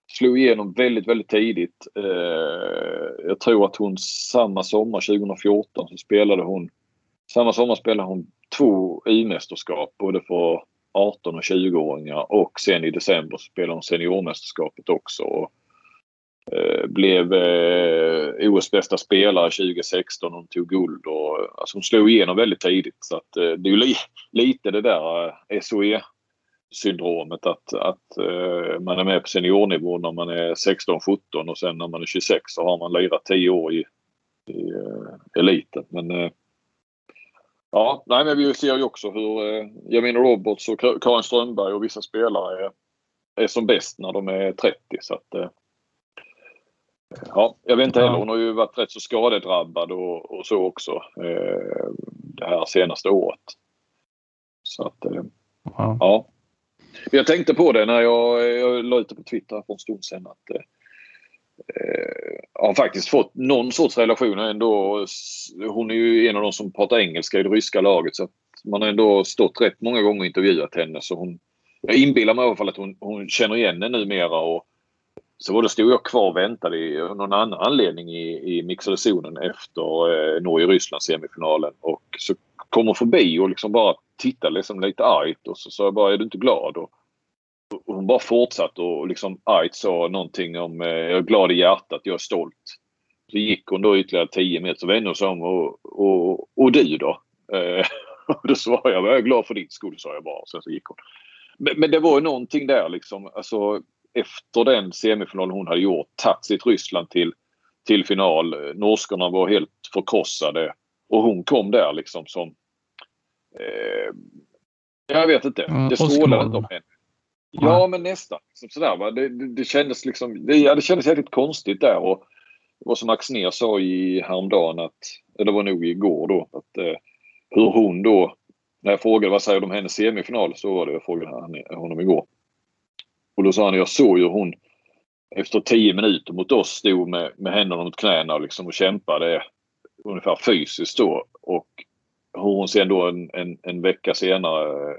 [SPEAKER 1] slog igenom väldigt, väldigt tidigt. Eh, jag tror att hon samma sommar 2014 så spelade hon, samma sommar spelade hon två U-mästerskap både för 18 och 20-åringar och sen i december spelade hon seniormästerskapet också. Och, eh, blev eh, OS bästa spelare 2016 och hon tog guld. Och, alltså hon slog igenom väldigt tidigt. Så att, eh, det är ju li lite det där eh, SOE syndromet att, att uh, man är med på seniornivå när man är 16-17 och sen när man är 26 så har man lirat 10 år i, i uh, eliten. Men uh, Ja, nej, men vi ser ju också hur eh, Jamina Roberts och Karin Strömberg och vissa spelare är, är som bäst när de är 30. Så att, eh, ja, jag vet inte heller. Hon har ju varit rätt så skadedrabbad och, och så också eh, det här senaste året. Så att, eh, ja. Jag tänkte på det när jag, jag la ut det på Twitter för en stund sedan. Att, eh, Eh, har faktiskt fått någon sorts relation ändå. Hon är ju en av de som pratar engelska i det ryska laget så att man har ändå stått rätt många gånger och intervjuat henne. Så hon, jag inbillar mig i alla fall att hon, hon känner igen henne numera och så var det, stod jag kvar och väntade i någon annan anledning i, i mixade zonen efter eh, Norge-Ryssland semifinalen och så kommer förbi och liksom bara tittar liksom lite argt och så sa jag bara är du inte glad? Och hon bara fortsatte och liksom argt sa någonting om eh, jag är glad i hjärtat, jag är stolt. Så gick hon då ytterligare 10 meter så vände hon sig om och, och, och du då? Eh, och då svarade jag, jag är glad för din skull, sa jag bara. Sen så gick hon. Men, men det var ju någonting där liksom. Alltså, efter den semifinalen hon hade gjort, tagit sitt Ryssland till, till final. Norskarna var helt förkrossade. Och hon kom där liksom som... Eh, jag vet inte. Det strålade inte om henne. Ja, men nästan. Som sådär, va? Det, det, det kändes liksom... Det, ja, det kändes jävligt konstigt där. Och, vad som Axnér sa i häromdagen, att, eller var nog igår då, att eh, hur hon då, när jag frågade vad säger de om hennes semifinal, så var det jag frågade honom igår. Och då sa han, jag såg ju hon efter tio minuter mot oss stod med, med händerna mot knäna liksom och kämpade ungefär fysiskt då. Och hur hon sen då en, en, en vecka senare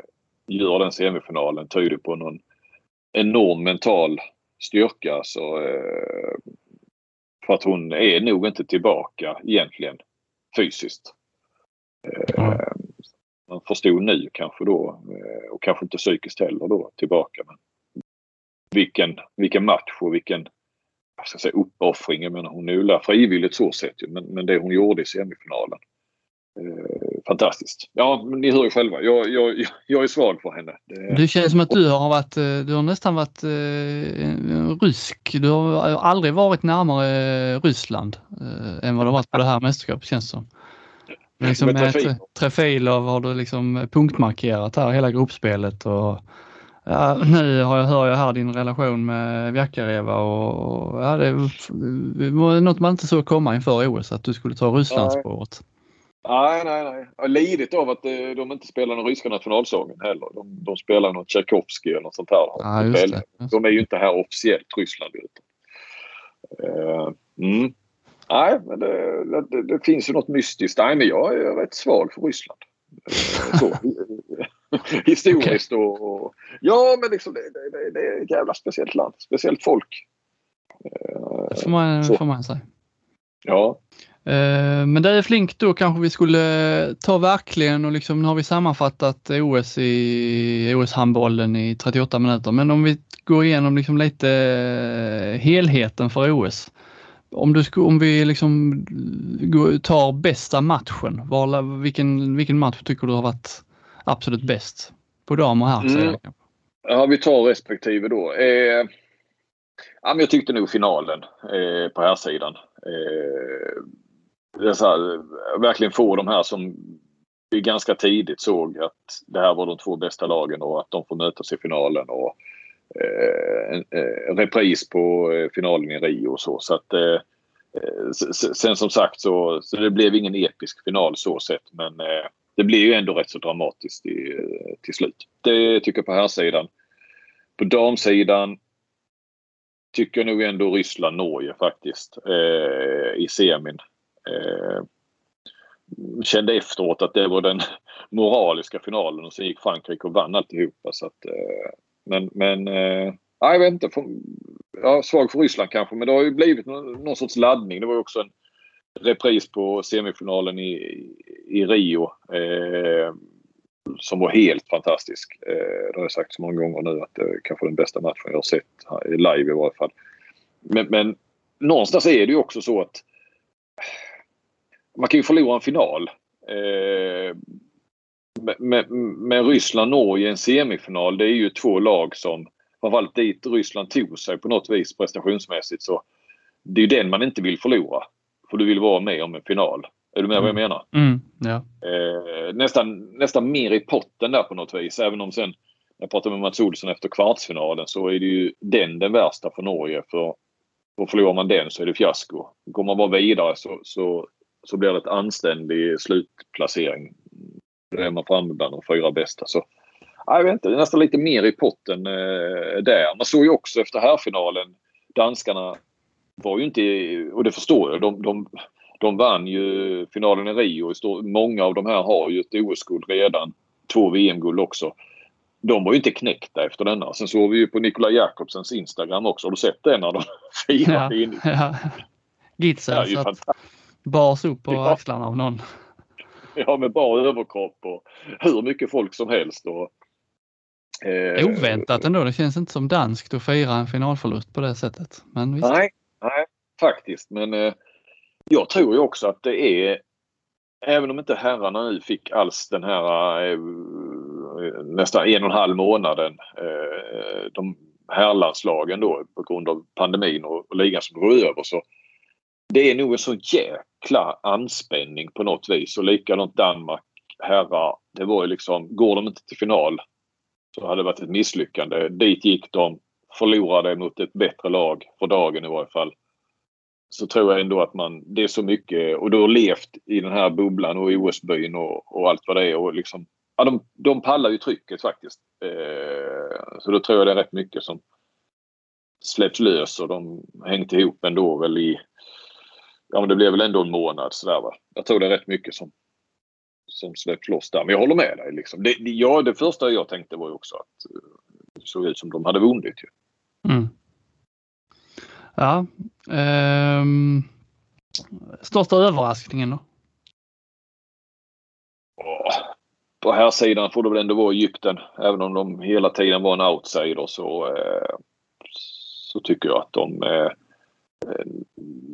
[SPEAKER 1] gör den semifinalen tyder på någon enorm mental styrka. Så, eh, för att hon är nog inte tillbaka egentligen fysiskt. Mm. Man förstod nu kanske då eh, och kanske inte psykiskt heller då tillbaka. Men vilken, vilken match och vilken jag ska säga, uppoffring. Jag menar hon där frivilligt så sett men, men det hon gjorde i semifinalen. Eh, fantastiskt. Ja, ni hör ju själva. Jag, jag, jag är svag för henne.
[SPEAKER 2] Det... Du känns som att du har varit, eh, du har nästan varit eh, rysk. Du har aldrig varit närmare Ryssland eh, än vad du har varit på det här mästerskapet känns det som. Liksom med Trefilov har du liksom punktmarkerat här hela gruppspelet och ja, nu har jag, hör jag här din relation med Vjakareva och ja, det var något man inte såg komma inför OS att du skulle ta Rysslandsspåret.
[SPEAKER 1] Nej, nej, nej. Lidit av att eh, de inte spelar den ryska nationalsången heller. De, de spelar något Tchaikovsky eller något sånt här.
[SPEAKER 2] Ja, just det,
[SPEAKER 1] De är ju inte här officiellt, Ryssland. Uh, mm. Nej, men det, det, det, finns ju något mystiskt. Nej, men jag är rätt svag för Ryssland. Eh, så. Historiskt okay. och, och, Ja, men liksom det, det, det, är ett jävla speciellt land. Speciellt folk.
[SPEAKER 2] Det får man, får man säga.
[SPEAKER 1] Ja.
[SPEAKER 2] Eh, men det är flink då kanske vi skulle ta verkligen och liksom, nu har vi sammanfattat OS i OS-handbollen i 38 minuter, men om vi går igenom liksom lite eh, helheten för OS. Om, du, om vi liksom tar bästa matchen, var, vilken, vilken match tycker du har varit absolut bäst? På dam och herr mm.
[SPEAKER 1] Ja, vi tar respektive då. Eh, ja, men jag tyckte nog finalen eh, på här sidan. Eh, här, verkligen få de här som vi ganska tidigt såg att det här var de två bästa lagen och att de får mötas i finalen. Och, eh, en, eh, en repris på eh, finalen i Rio och så. så att, eh, sen som sagt så, så det blev ingen episk final så sett men eh, det blev ju ändå rätt så dramatiskt i, eh, till slut. Det tycker jag på här sidan. På damsidan tycker jag nog ändå Ryssland-Norge faktiskt eh, i semin. Eh, kände efteråt att det var den moraliska finalen och sen gick Frankrike och vann alltihopa. Så att, eh, men men eh, jag vet inte. För, ja, svag för Ryssland kanske men det har ju blivit någon, någon sorts laddning. Det var ju också en repris på semifinalen i, i Rio. Eh, som var helt fantastisk. Eh, det har jag sagt så många gånger nu att det är kanske den bästa matchen jag har sett eh, live i varje fall. Men, men någonstans är det ju också så att man kan ju förlora en final. Eh, med, med Ryssland-Norge i en semifinal, det är ju två lag som framförallt dit Ryssland tog sig på något vis prestationsmässigt så det är ju den man inte vill förlora. För du vill vara med om en final. Är du med mm. vad jag menar?
[SPEAKER 2] Mm, ja.
[SPEAKER 1] eh, nästan, nästan mer i potten där på något vis. Även om sen, när jag pratade med Mats Olsson efter kvartsfinalen så är det ju den den värsta för Norge. För, för förlorar man den så är det fiasko. Går man bara vidare så, så så blir det ett anständig slutplacering. Då är man framme bland de fyra bästa. Så, jag vet inte, det är nästan lite mer i potten eh, där. Man såg ju också efter här finalen danskarna var ju inte, och det förstår jag, de, de, de vann ju finalen i Rio. Många av de här har ju ett OS-guld redan. Två VM-guld också. de var ju inte knäckta efter denna. Sen såg vi ju på Nikola Jakobsens Instagram också. Har du sett det när de firade
[SPEAKER 2] Ja,
[SPEAKER 1] in?
[SPEAKER 2] ja. Gitzel
[SPEAKER 1] Ja, ju
[SPEAKER 2] satt
[SPEAKER 1] fantastiskt.
[SPEAKER 2] Bars upp på
[SPEAKER 1] Ja.
[SPEAKER 2] axlarna av någon.
[SPEAKER 1] Ja, med bara överkropp och hur mycket folk som helst. Och, eh,
[SPEAKER 2] Oväntat ändå. Det känns inte som danskt att fira en finalförlust på det sättet. Men visst.
[SPEAKER 1] Nej, nej faktiskt. Men eh, jag tror ju också att det är Även om inte herrarna nu fick alls den här eh, nästan en och en halv månaden eh, de herrlandslagen då på grund av pandemin och, och ligan som går över så det är nog en så jäkla anspänning på något vis och likadant Danmark herrar. Det var ju liksom, går de inte till final så hade det varit ett misslyckande. Dit gick de, förlorade mot ett bättre lag för dagen i varje fall. Så tror jag ändå att man, det är så mycket och du har levt i den här bubblan och OS-byn och, och allt vad det är och liksom, ja de, de pallar ju trycket faktiskt. Eh, så då tror jag det är rätt mycket som släpps lös och de hängt ihop ändå väl i, ja men det blev väl ändå en månad sådär va. Jag tror det är rätt mycket som, som släpps loss där. Men jag håller med dig liksom. Det, det, ja, det första jag tänkte var ju också att eh, det såg ut som de hade vunnit ju.
[SPEAKER 2] Mm. Ja. ehm, största överraskningen då?
[SPEAKER 1] På här sidan får det väl ändå vara Egypten. Även om de hela tiden var en outsider så, eh, så tycker jag att de eh,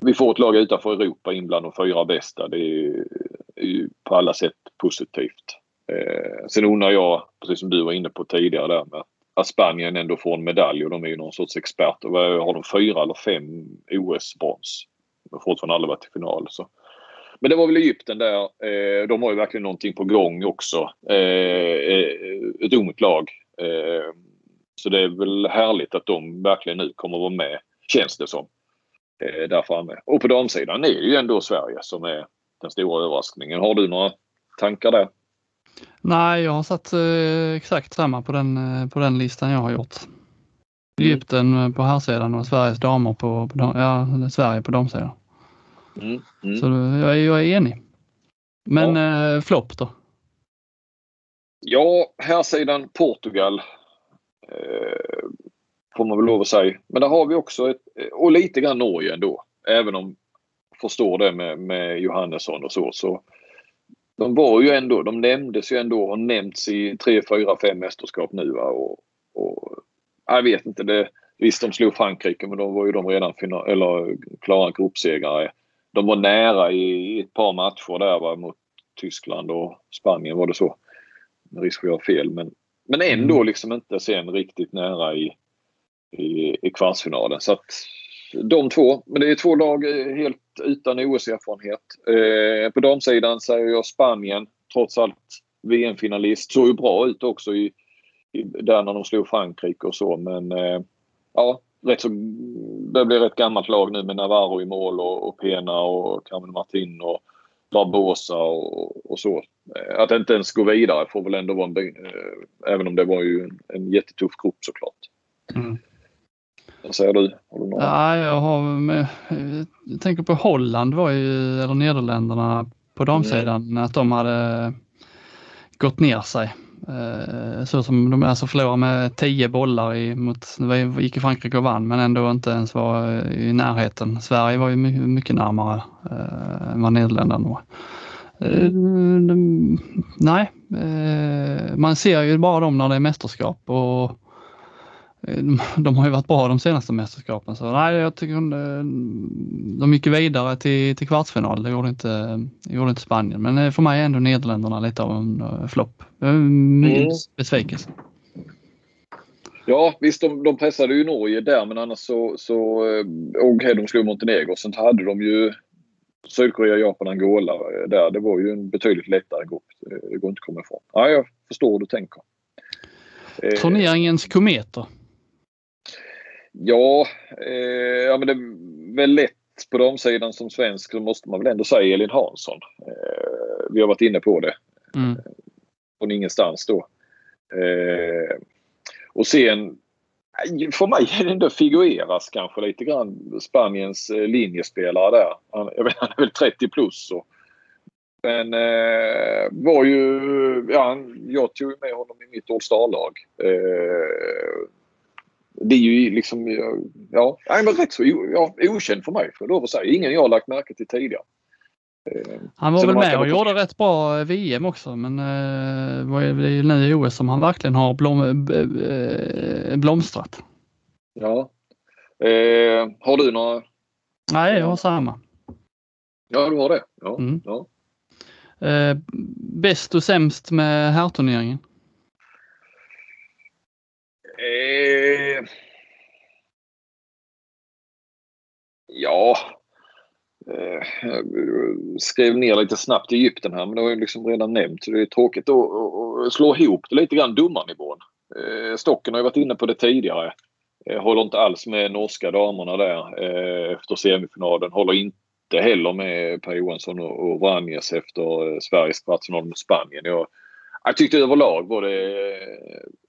[SPEAKER 1] vi får ett lag utanför Europa in bland de fyra bästa. Det är ju, är ju på alla sätt positivt. Eh, sen undrar jag, precis som du var inne på tidigare där med att Spanien ändå får en medalj och de är ju någon sorts experter. Har de fyra eller fem OS-brons? De har fortfarande aldrig varit i final. Så. Men det var väl Egypten där. Eh, de har ju verkligen någonting på gång också. Eh, eh ett ungt lag. Eh, så det är väl härligt att de verkligen nu kommer att vara med, känns det som. Eh, där framme. Och på damsidan är det ju ändå Sverige som är den stora överraskningen. Har du några tankar där?
[SPEAKER 2] Nej, jag har satt eh, exakt samma på den, eh, på den listan jag har gjort. Egypten eh, på herrsidan och Sveriges damer på, på ja, Sverige på damsidan.
[SPEAKER 1] Mm. Mm.
[SPEAKER 2] Så jag, är- jag är enig. Men eh, flopp då?
[SPEAKER 1] Ja, här sidan Portugal. Eh, får man väl lov att säga. Men där har vi också ett, och lite grann Norge ändå. Även om förstår det med, med Johannesson och så. så de var ju ändå, de nämndes ju ändå och nämnts i tre, fyra, fem mästerskap nu. Va? Och, och, jag vet inte, det, visst de slog Frankrike men då var ju de redan final, eller klara gruppsegrare. De var nära i ett par matcher där va? mot Tyskland och Spanien var det så. Med risk för att jag har fel men, men ändå liksom inte sen riktigt nära i, i, i kvartsfinalen. Så att de två, men det är två lag eh, helt utan OS-erfarenhet. Eh, på damsidan säger jag Spanien, trots allt VM-finalist. Såg ju bra ut också i, i, där när de slog Frankrike och så men eh, ja, rätt så, det blir ett gammalt lag nu med Navarro i mål och, och Pena och Carmen Martin och Barbosa och, och så. Eh, Att inte ens gå vidare får väl ändå vara en... by- Eh, även om det var ju en, en jättetuff grupp såklart.
[SPEAKER 2] Mm.
[SPEAKER 1] Vad säger du? Du?
[SPEAKER 2] Ja, jag har med, jag tänker på Holland var ju, eller Nederländerna på damsidan, att de hade gått ner sig. Eh, Så som de alltså förlorade med 10 bollar i, mot, det gick i Frankrike och vann men ändå inte ens var i närheten. Sverige var ju my- mycket närmare eh, än vad Nederländerna var. Eh, nej, eh, man ser ju bara dem när det är mästerskap och eh, de, de har ju varit bra de senaste mästerskapen så nej jag tycker eh, de gick vidare till, till kvartsfinal. Det gjorde, inte, det gjorde inte Spanien men eh, för mig är ändå Nederländerna lite av en flopp. Mm. Besvikelse.
[SPEAKER 1] Ja visst, de, de pressade ju Norge där men annars så... så eh, Okej, de slog Montenegro. Sen hade de ju Sydkorea, Japan, Angola eh, där. Det var ju en betydligt lättare grupp. Eh, Det går inte att komma ifrån. Ja, jag förstår hur du tänker. Eh,
[SPEAKER 2] Turneringens kometer.
[SPEAKER 1] Ja, eh, ja men det är väl lätt på de sidan som svensk så måste man väl ändå säga Elin Hansson. Eh, vi har varit inne på det.
[SPEAKER 2] Mm.
[SPEAKER 1] Från ingenstans då. Eh, och sen för mig är det ändå Figueras kanske lite grann Spaniens eh, linjespelare där. Han, jag vet, han är väl 30 plus. Och Men eh, var ju, ja, jag tog med honom i mitt All-Star-lag. Eh, det är ju liksom, ja, han var rätt så ja, okänd för mig för lov att säga. Ingen jag har lagt märke till tidigare.
[SPEAKER 2] Eh, han var väl med och gjorde rätt bra eh, VM också men eh, det är ju nu i OS som han verkligen har blom, eh, blomstrat.
[SPEAKER 1] Ja. Eh, har du några?
[SPEAKER 2] Nej, jag har samma.
[SPEAKER 1] Ja, du har det? Ja. Mm. ja.
[SPEAKER 2] Eh, bäst och sämst med herrturneringen?
[SPEAKER 1] Eh, ja, eh, jag skrev ner lite snabbt Egypten här men det har jag liksom redan nämnt. Så det är tråkigt att slå ihop det lite grann domarnivån. Eh, Stocken har ju varit inne på det tidigare. Eh, håller inte alls med norska damerna där eh, efter semifinalen. Håller inte heller med Per Johansson och Vranjes efter eh, Sveriges kvartsfinal mot Spanien. Jag, jag tyckte överlag var det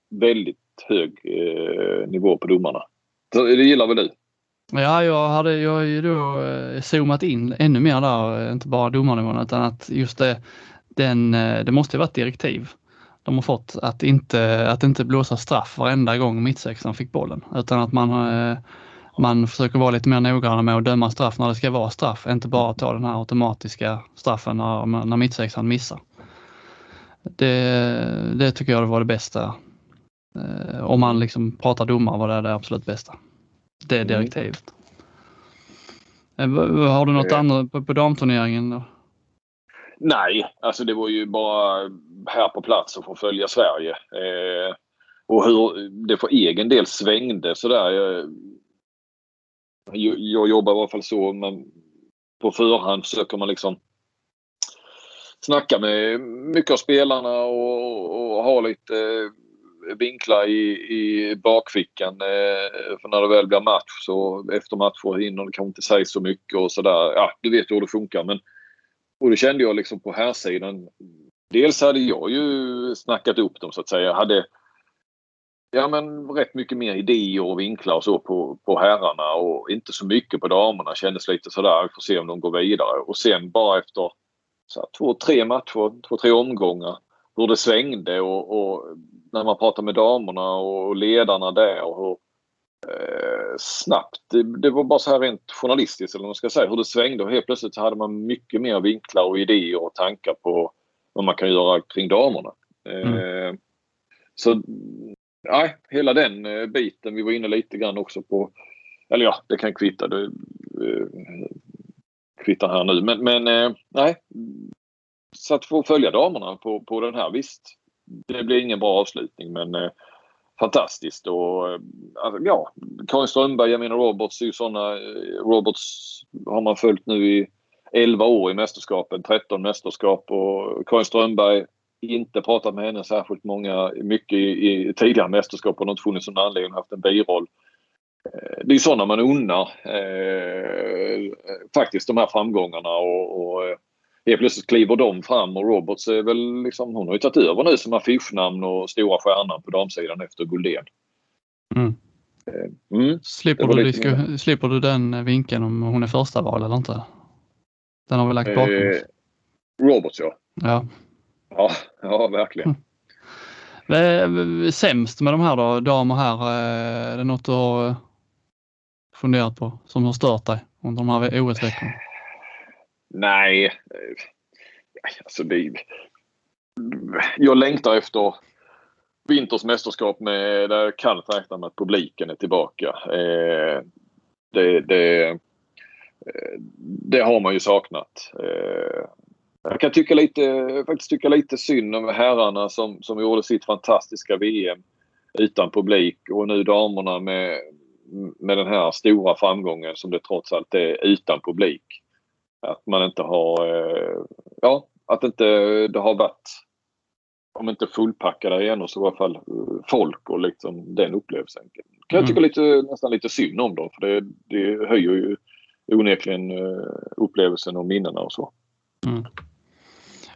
[SPEAKER 1] väldigt hög eh, nivå på domarna. Det gillar väl du?
[SPEAKER 2] Ja, jag hade jag har ju då eh, zoomat in ännu mer där, eh, inte bara domarnivån utan att just det, den, eh, det måste varit direktiv de har fått att inte, att inte blåsa straff varenda gång mittsexan fick bollen utan att man, man försöker vara lite mer noggranna med att döma straff när det ska vara straff, inte bara ta den här automatiska straffen när, när mittsexan missar. Det, det tycker jag var det bästa Eh, om man liksom pratar domare var det det absolut bästa. Det är mm. direktivet. Mm. Har du något eh. annat på, på damturneringen? Då?
[SPEAKER 1] Nej, alltså det var ju bara här på plats att få följa Sverige. Eh, och hur det för egen del svängde sådär. Jag, jag jobbar i alla fall så. Men på förhand försöker man liksom snacka med mycket av spelarna och, och ha lite vinklar i, i bakfickan. Eh, för när det väl blir match så efter matcher hinner det kanske inte säga så mycket och sådär. Ja, du vet hur det funkar. Men, och det kände jag liksom på här sidan. Dels hade jag ju snackat upp dem så att säga. Jag hade ja, men rätt mycket mer idéer och vinklar och så på, på herrarna och inte så mycket på damerna. Kändes lite sådär, vi får se om de går vidare. Och sen bara efter så här, två, tre matcher, två, tre omgångar hur det svängde och, och när man pratar med damerna och ledarna där och hur eh, snabbt. Det, det, var bara så här rent journalistiskt eller vad man ska säga hur det svängde och helt plötsligt så hade man mycket mer vinklar och idéer och tankar på vad man kan göra kring damerna. Mm. Eh, så nej, hela den eh, biten. Vi var inne lite grann också på, eller ja, det kan kvitta. Det, eh, kvittar här nu. Men, men eh, nej, så att få följa damerna på, på den här, visst. Det blir ingen bra avslutning men eh, fantastiskt. Och, eh, alltså, ja, Karin Strömberg, jag menar Roberts är ju sådana. Eh, Roberts har man följt nu i 11 år i mästerskapen, 13 mästerskap och Karin Strömberg inte pratat med henne särskilt många, mycket i, i tidigare mästerskap och inte funnits någon anledning haft en biroll. Eh, det är sådana man unnar eh, faktiskt de här framgångarna och, och eh, helt plötsligt kliver de fram och Roberts är väl liksom, hon har ju tagit över nu som affischnamn och stora stjärnan på damsidan efter Guldén.
[SPEAKER 2] Mm. Eh, mm. Slipper, du diska, slipper du den vinkeln om hon är första val eller inte? Den har vi lagt bakom eh,
[SPEAKER 1] Roberts ja.
[SPEAKER 2] Ja.
[SPEAKER 1] Ja, ja verkligen.
[SPEAKER 2] Mm. Sämst med de här då, damer här, eh, är det något du har funderat på som har stört dig under de här OS-veckorna?
[SPEAKER 1] Nej. Eh, alltså det, jag längtar efter Vinters mästerskap med, där jag kan räkna med att publiken är tillbaka. Eh, det, det, eh, det, har man ju saknat. Eh, jag kan tycka lite, faktiskt tycka lite synd om herrarna som, som gjorde sitt fantastiska VM utan publik och nu damerna med, med den här stora framgången som det trots allt är utan publik. Att man inte har, eh, ja, att inte det har varit, om inte fullpackade arenor så i alla fall eh, folk och liksom den upplevelsen. Kan jag tycka mm. lite, nästan lite synd om dem för det, det höjer ju onekligen eh, upplevelsen och minnena och så.
[SPEAKER 2] Mm.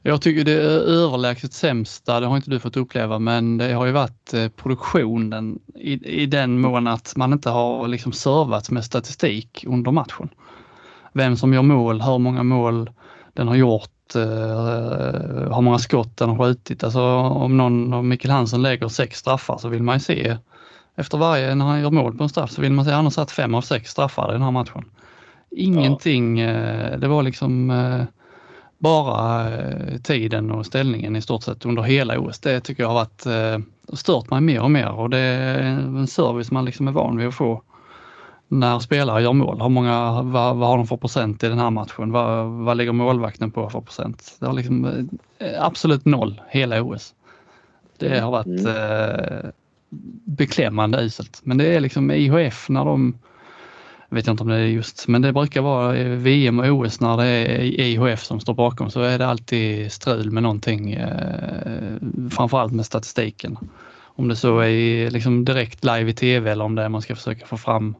[SPEAKER 2] Jag tycker det är överlägset sämsta, det har inte du fått uppleva, men det har ju varit produktionen i, i den mån att man inte har liksom servat med statistik under matchen vem som gör mål, hur många mål den har gjort uh, hur många skott den har skjutit. Alltså om någon av Mikkel Hansen lägger sex straffar så vill man ju se efter varje, när han gör mål på en straff så vill man se, han har satt fem av sex straffar i den här matchen. Ingenting, ja. det var liksom bara tiden och ställningen i stort sett under hela OS. Det tycker jag har varit stört mig mer och mer och det är en service man liksom är van vid att få när spelare gör mål. Hur många, vad, vad har de för procent i den här matchen? Vad, vad ligger målvakten på för procent? Det har liksom eh, absolut noll hela OS. Det har varit mm. eh, beklämmande uselt. Men det är liksom IHF när de, jag vet inte om det är just, men det brukar vara VM och OS när det är IHF som står bakom så är det alltid strul med någonting, eh, framförallt med statistiken. Om det så är liksom direkt live i tv eller om det är man ska försöka få fram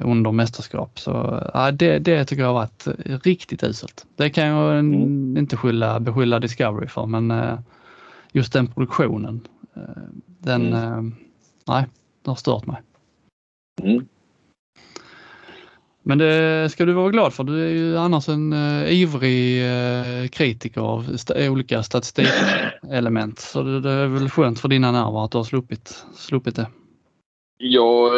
[SPEAKER 2] under mästerskap. Så ja, det, det tycker jag har varit riktigt uselt. Det kan jag mm. inte skylla, beskylla Discovery för men eh, just den produktionen, eh, den, mm. Eh, nej, det har stört mig. Mm. Men det ska du vara glad för. Du är ju annars en uh, ivrig uh, kritiker av st olika statistikelement. Så det, det, är väl skönt för dina nerver att du har sluppit, sluppit det.
[SPEAKER 1] Ja,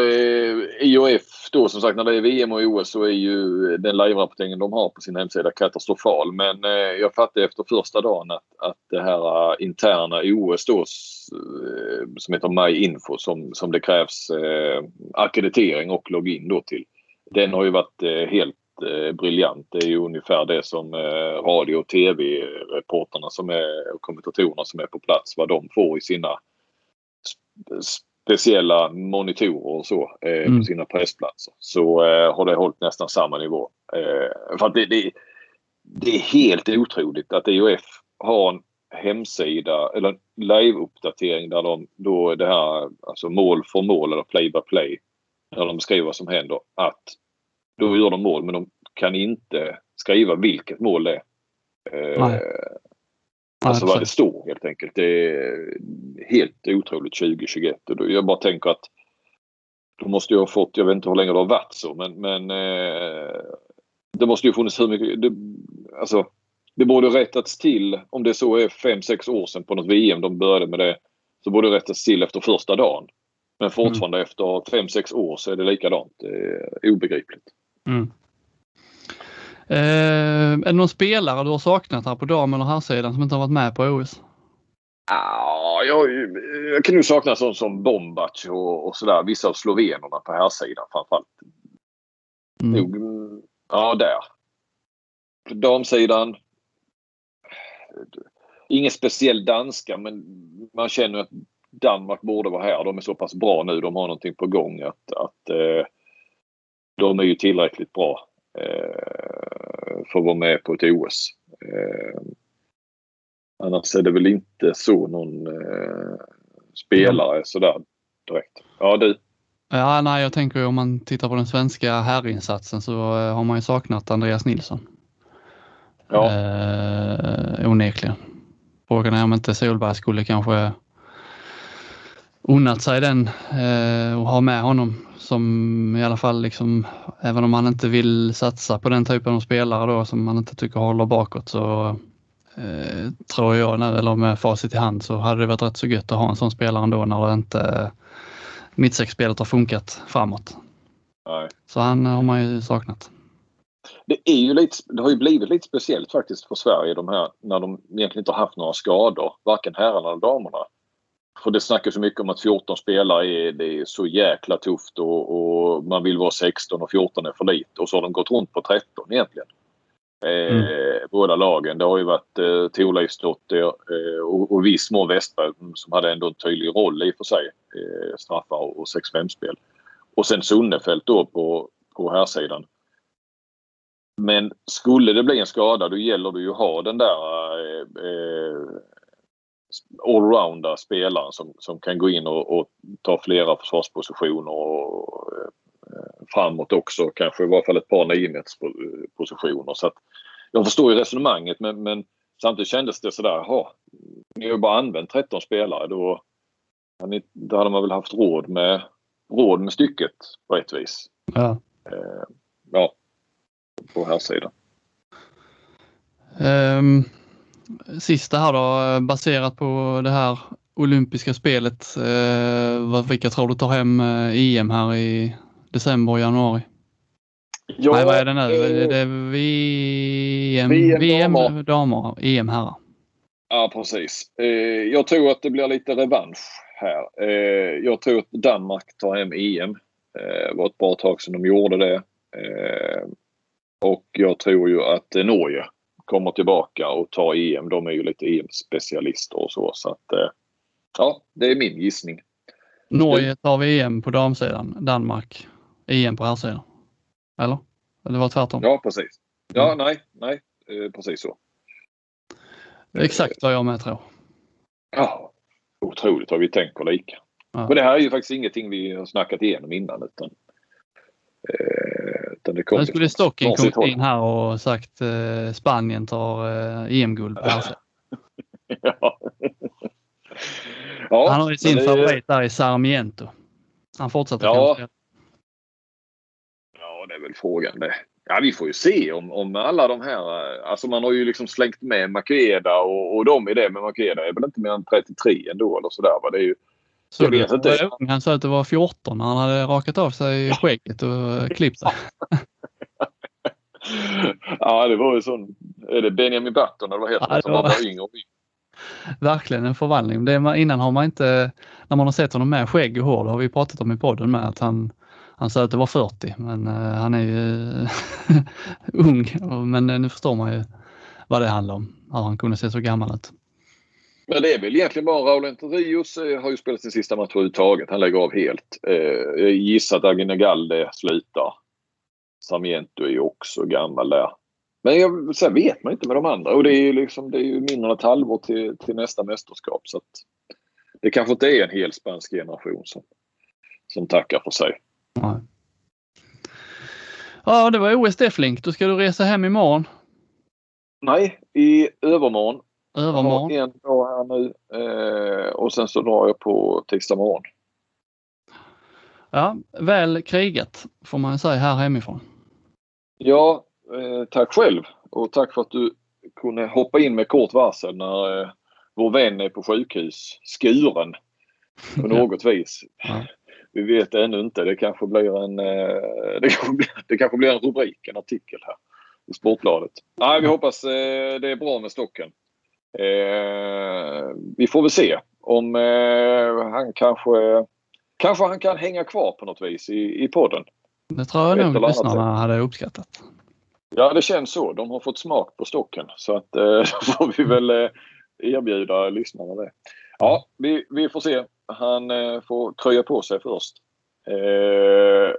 [SPEAKER 1] IOF eh, då som sagt när det är VM och OS så är ju den live-rapporteringen de har på sin hemsida katastrofal. Men eh, jag fattade efter första dagen att, att det här eh, interna OS då eh, som heter MyInfo som, som det krävs eh, akkreditering och login då till. Den har ju varit eh, helt briljant. Det är ju ungefär det som radio och tv-reporterna som är och kommentatorerna som är på plats vad de får i sina speciella monitorer och så eh, mm. på sina pressplatser så eh, har det hållit nästan samma nivå. Eh, för det, det, det, är helt otroligt att IOF har en hemsida eller en live-uppdatering där de då det här alltså mål för mål eller play by play när de beskriver vad som händer att då gör de mål men de kan inte skriva vilket mål det är. Eh, Alltså vad det står helt enkelt. Det är helt otroligt 2021. Och jag bara tänker att då måste jag ha fått, jag vet inte hur länge det har varit så men, men eh, det måste ju funnits hur mycket, det, alltså det borde rättats till om det så är 5-6 år sedan på något VM de började med det. Så borde det rättas till efter första dagen. Men fortfarande mm. efter 5-6 år så är det likadant. Det är obegripligt. Mm.
[SPEAKER 2] Eh, är det någon spelare du har saknat här på dam eller herrsidan som inte har varit med på OS?
[SPEAKER 1] Ja, jag, jag kan nog sakna sånt som Bombac och, och sådär. Vissa av slovenerna på herrsidan framförallt. Mm. Nog, ja, där. På damsidan. Ingen speciell danska men man känner att Danmark borde vara här. De är så pass bra nu. De har någonting på gång att, att eh, de är ju tillräckligt bra för att vara med på ett OS. Eh, annars är det väl inte så någon eh, spelare mm. sådär direkt. Ja du?
[SPEAKER 2] Ja, nej, jag tänker om man tittar på den svenska herrinsatsen så eh, har man ju saknat Andreas Nilsson. Ja. Eh, onekligen. Frågan är om inte Solberg skulle kanske unnat sig den eh, och ha med honom som i alla fall liksom, även om han inte vill satsa på den typen av spelare då som man inte tycker håller bakåt så eh, tror jag, eller med facit i hand, så hade det varit rätt så gött att ha en sån spelare ändå när det inte mittsexspelet har funkat framåt. Nej. Så han har man ju saknat.
[SPEAKER 1] Det, är ju lite, det har ju blivit lite speciellt faktiskt för Sverige de här när de egentligen inte har haft några skador, varken herrarna eller damerna. För det snackas så mycket om att 14 spelare är, det är så jäkla tufft och, och, man vill vara 16 och 14 är för lite. Och så har de gått runt på 13 egentligen. Eh, mm. båda lagen. Det har ju varit eh, Thorleifsdotter eh, och, och viss mån Westberg som hade ändå en tydlig roll i och för sig. Eh, straffar och, och 6-5-spel. Och sen Sunnefelt då på, på här sidan. Men skulle det bli en skada då gäller det ju att ha den där eh, allrounda spelaren som, som kan gå in och, och ta flera försvarspositioner och eh, framåt också. Kanske i varje fall ett par niometerspositioner. Så att jag förstår ju resonemanget men, men samtidigt kändes det sådär, jaha, ni har ju bara använt 13 spelare. Då, då hade man väl haft råd med, råd med stycket på ett vis. Ja. Eh, ja, på här sidan.
[SPEAKER 2] Um, sista här då, baserat på det här olympiska spelet. Uh, vilka tror du tar hem EM här i december och januari? Ja, Nej, vad är det nu? Eh, är det VM, VM, VM damer. damer, EM herrar?
[SPEAKER 1] Ja, precis. Eh, jag tror att det blir lite revansch här. Eh, jag tror att Danmark tar hem EM. Det var ett bra tag sedan de gjorde det. Och jag tror ju att Norge kommer tillbaka och tar EM. De är ju lite EM-specialister och så. så att, ja, det är min gissning.
[SPEAKER 2] Norge tar VM på damsidan, Danmark EM på herrsidan. Eller? Eller var det tvärtom?
[SPEAKER 1] Ja, precis. Ja, mm. nej, nej, precis så.
[SPEAKER 2] Exakt vad jag med tror.
[SPEAKER 1] Ja, otroligt vad vi tänker lika. Ja. Men det här är ju faktiskt ingenting vi har snackat igenom innan. Utan,
[SPEAKER 2] eh, utan det kom skulle Stocking kommit in här och sagt eh, Spanien tar eh, EM-guld på ja. ja. Han har ju sin det... favorit där i Sarmiento. Han fortsätter
[SPEAKER 1] ja. kanske. Ja, det är väl frågan det. Ja, vi får ju se om, om alla de här... Alltså man har ju liksom slängt med Makeda och, och dem i det. Men Makeda är väl inte mer än 33 ändå eller sådär. Va? Det är ju,
[SPEAKER 2] så det var ung. Han sa att det var 14 när han hade rakat av sig skägget och klippt sig.
[SPEAKER 1] ja, det var ju sån... Är det Benjamin Button eller vad heter ja, det? Som var... var yngre och yngre.
[SPEAKER 2] Verkligen en förvandling. Det är, innan har man inte, när man har sett honom med skägg och hår, det har vi pratat om i podden med, att han, han sa att det var 40 men uh, han är ju ung. Men uh, nu förstår man ju vad det handlar om, hur han kunde se så gammal ut.
[SPEAKER 1] Men det är väl egentligen bara Raul Rios uh, har ju spelat sin sista match överhuvudtaget. Han lägger av helt. Jag gissar att Aginagalde slutar. Sarmiento är ju också gammal där. Men jag, sen vet man inte med de andra och det är ju liksom, det är ju mindre än ett halvår till, till nästa mästerskap. Så att det kanske inte är en hel spansk generation som, som tackar för sig. Nej.
[SPEAKER 2] Ja, det var OS Deflink. Då ska du resa hem imorgon?
[SPEAKER 1] Nej, i övermorgon.
[SPEAKER 2] Övermorgon?
[SPEAKER 1] Jag har en här nu eh, och sen så drar jag på tisdag morgon.
[SPEAKER 2] Ja, väl krigat får man säga här hemifrån.
[SPEAKER 1] Ja, eh, tack själv och tack för att du kunde hoppa in med kort varsel när eh, vår vän är på sjukhus, skuren på något vis. Ja vi vet ännu inte. Det kanske blir en, eh, det kanske blir, det kanske blir en rubrik, en artikel här i Sportbladet. Nej, vi hoppas eh, det är bra med Stocken. Eh, vi får väl se om han kanske, kanske han kan hänga kvar på något vis i, i podden.
[SPEAKER 2] Det tror jag nog lyssnarna hade uppskattat.
[SPEAKER 1] Ja, det känns så. De har fått smak på stocken så att då får vi väl erbjuda lyssnarna det. Ja, vi, vi får se han eh, får kröja på sig först. Eh,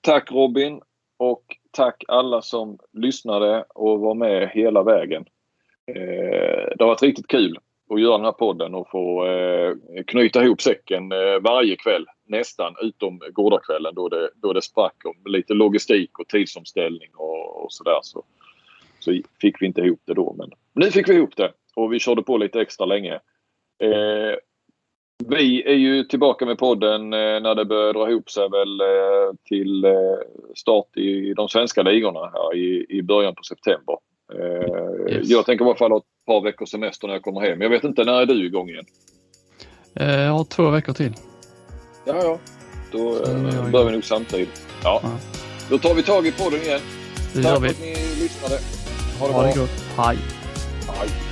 [SPEAKER 1] tack Robin och tack alla som lyssnade och var med hela vägen. Eh, det har varit riktigt kul att göra den här podden och få eh, knyta ihop säcken eh, varje kväll. Nästan utom gårdagskvällen då det, då det sprack om lite logistik och tidsomställning och, och sådär. Så, så fick vi inte ihop det då. Men nu fick vi ihop det och vi körde på lite extra länge. Eh, vi är ju tillbaka med podden eh, när det börjar dra ihop sig väl eh, till eh, start i de svenska ligorna här i, i början på september. Yes. Jag tänker i alla fall ha ett par veckors semester när jag kommer hem. Jag vet inte, när är du igång igen?
[SPEAKER 2] Jag har två veckor till.
[SPEAKER 1] Ja, ja. Då börjar vi nog samtidigt. Ja. ja. Då tar vi tag i podden igen.
[SPEAKER 2] Det
[SPEAKER 1] Tack
[SPEAKER 2] för
[SPEAKER 1] att ni lyssnade.
[SPEAKER 2] Ha det ha bra. Det gott. Hej.
[SPEAKER 1] Hej.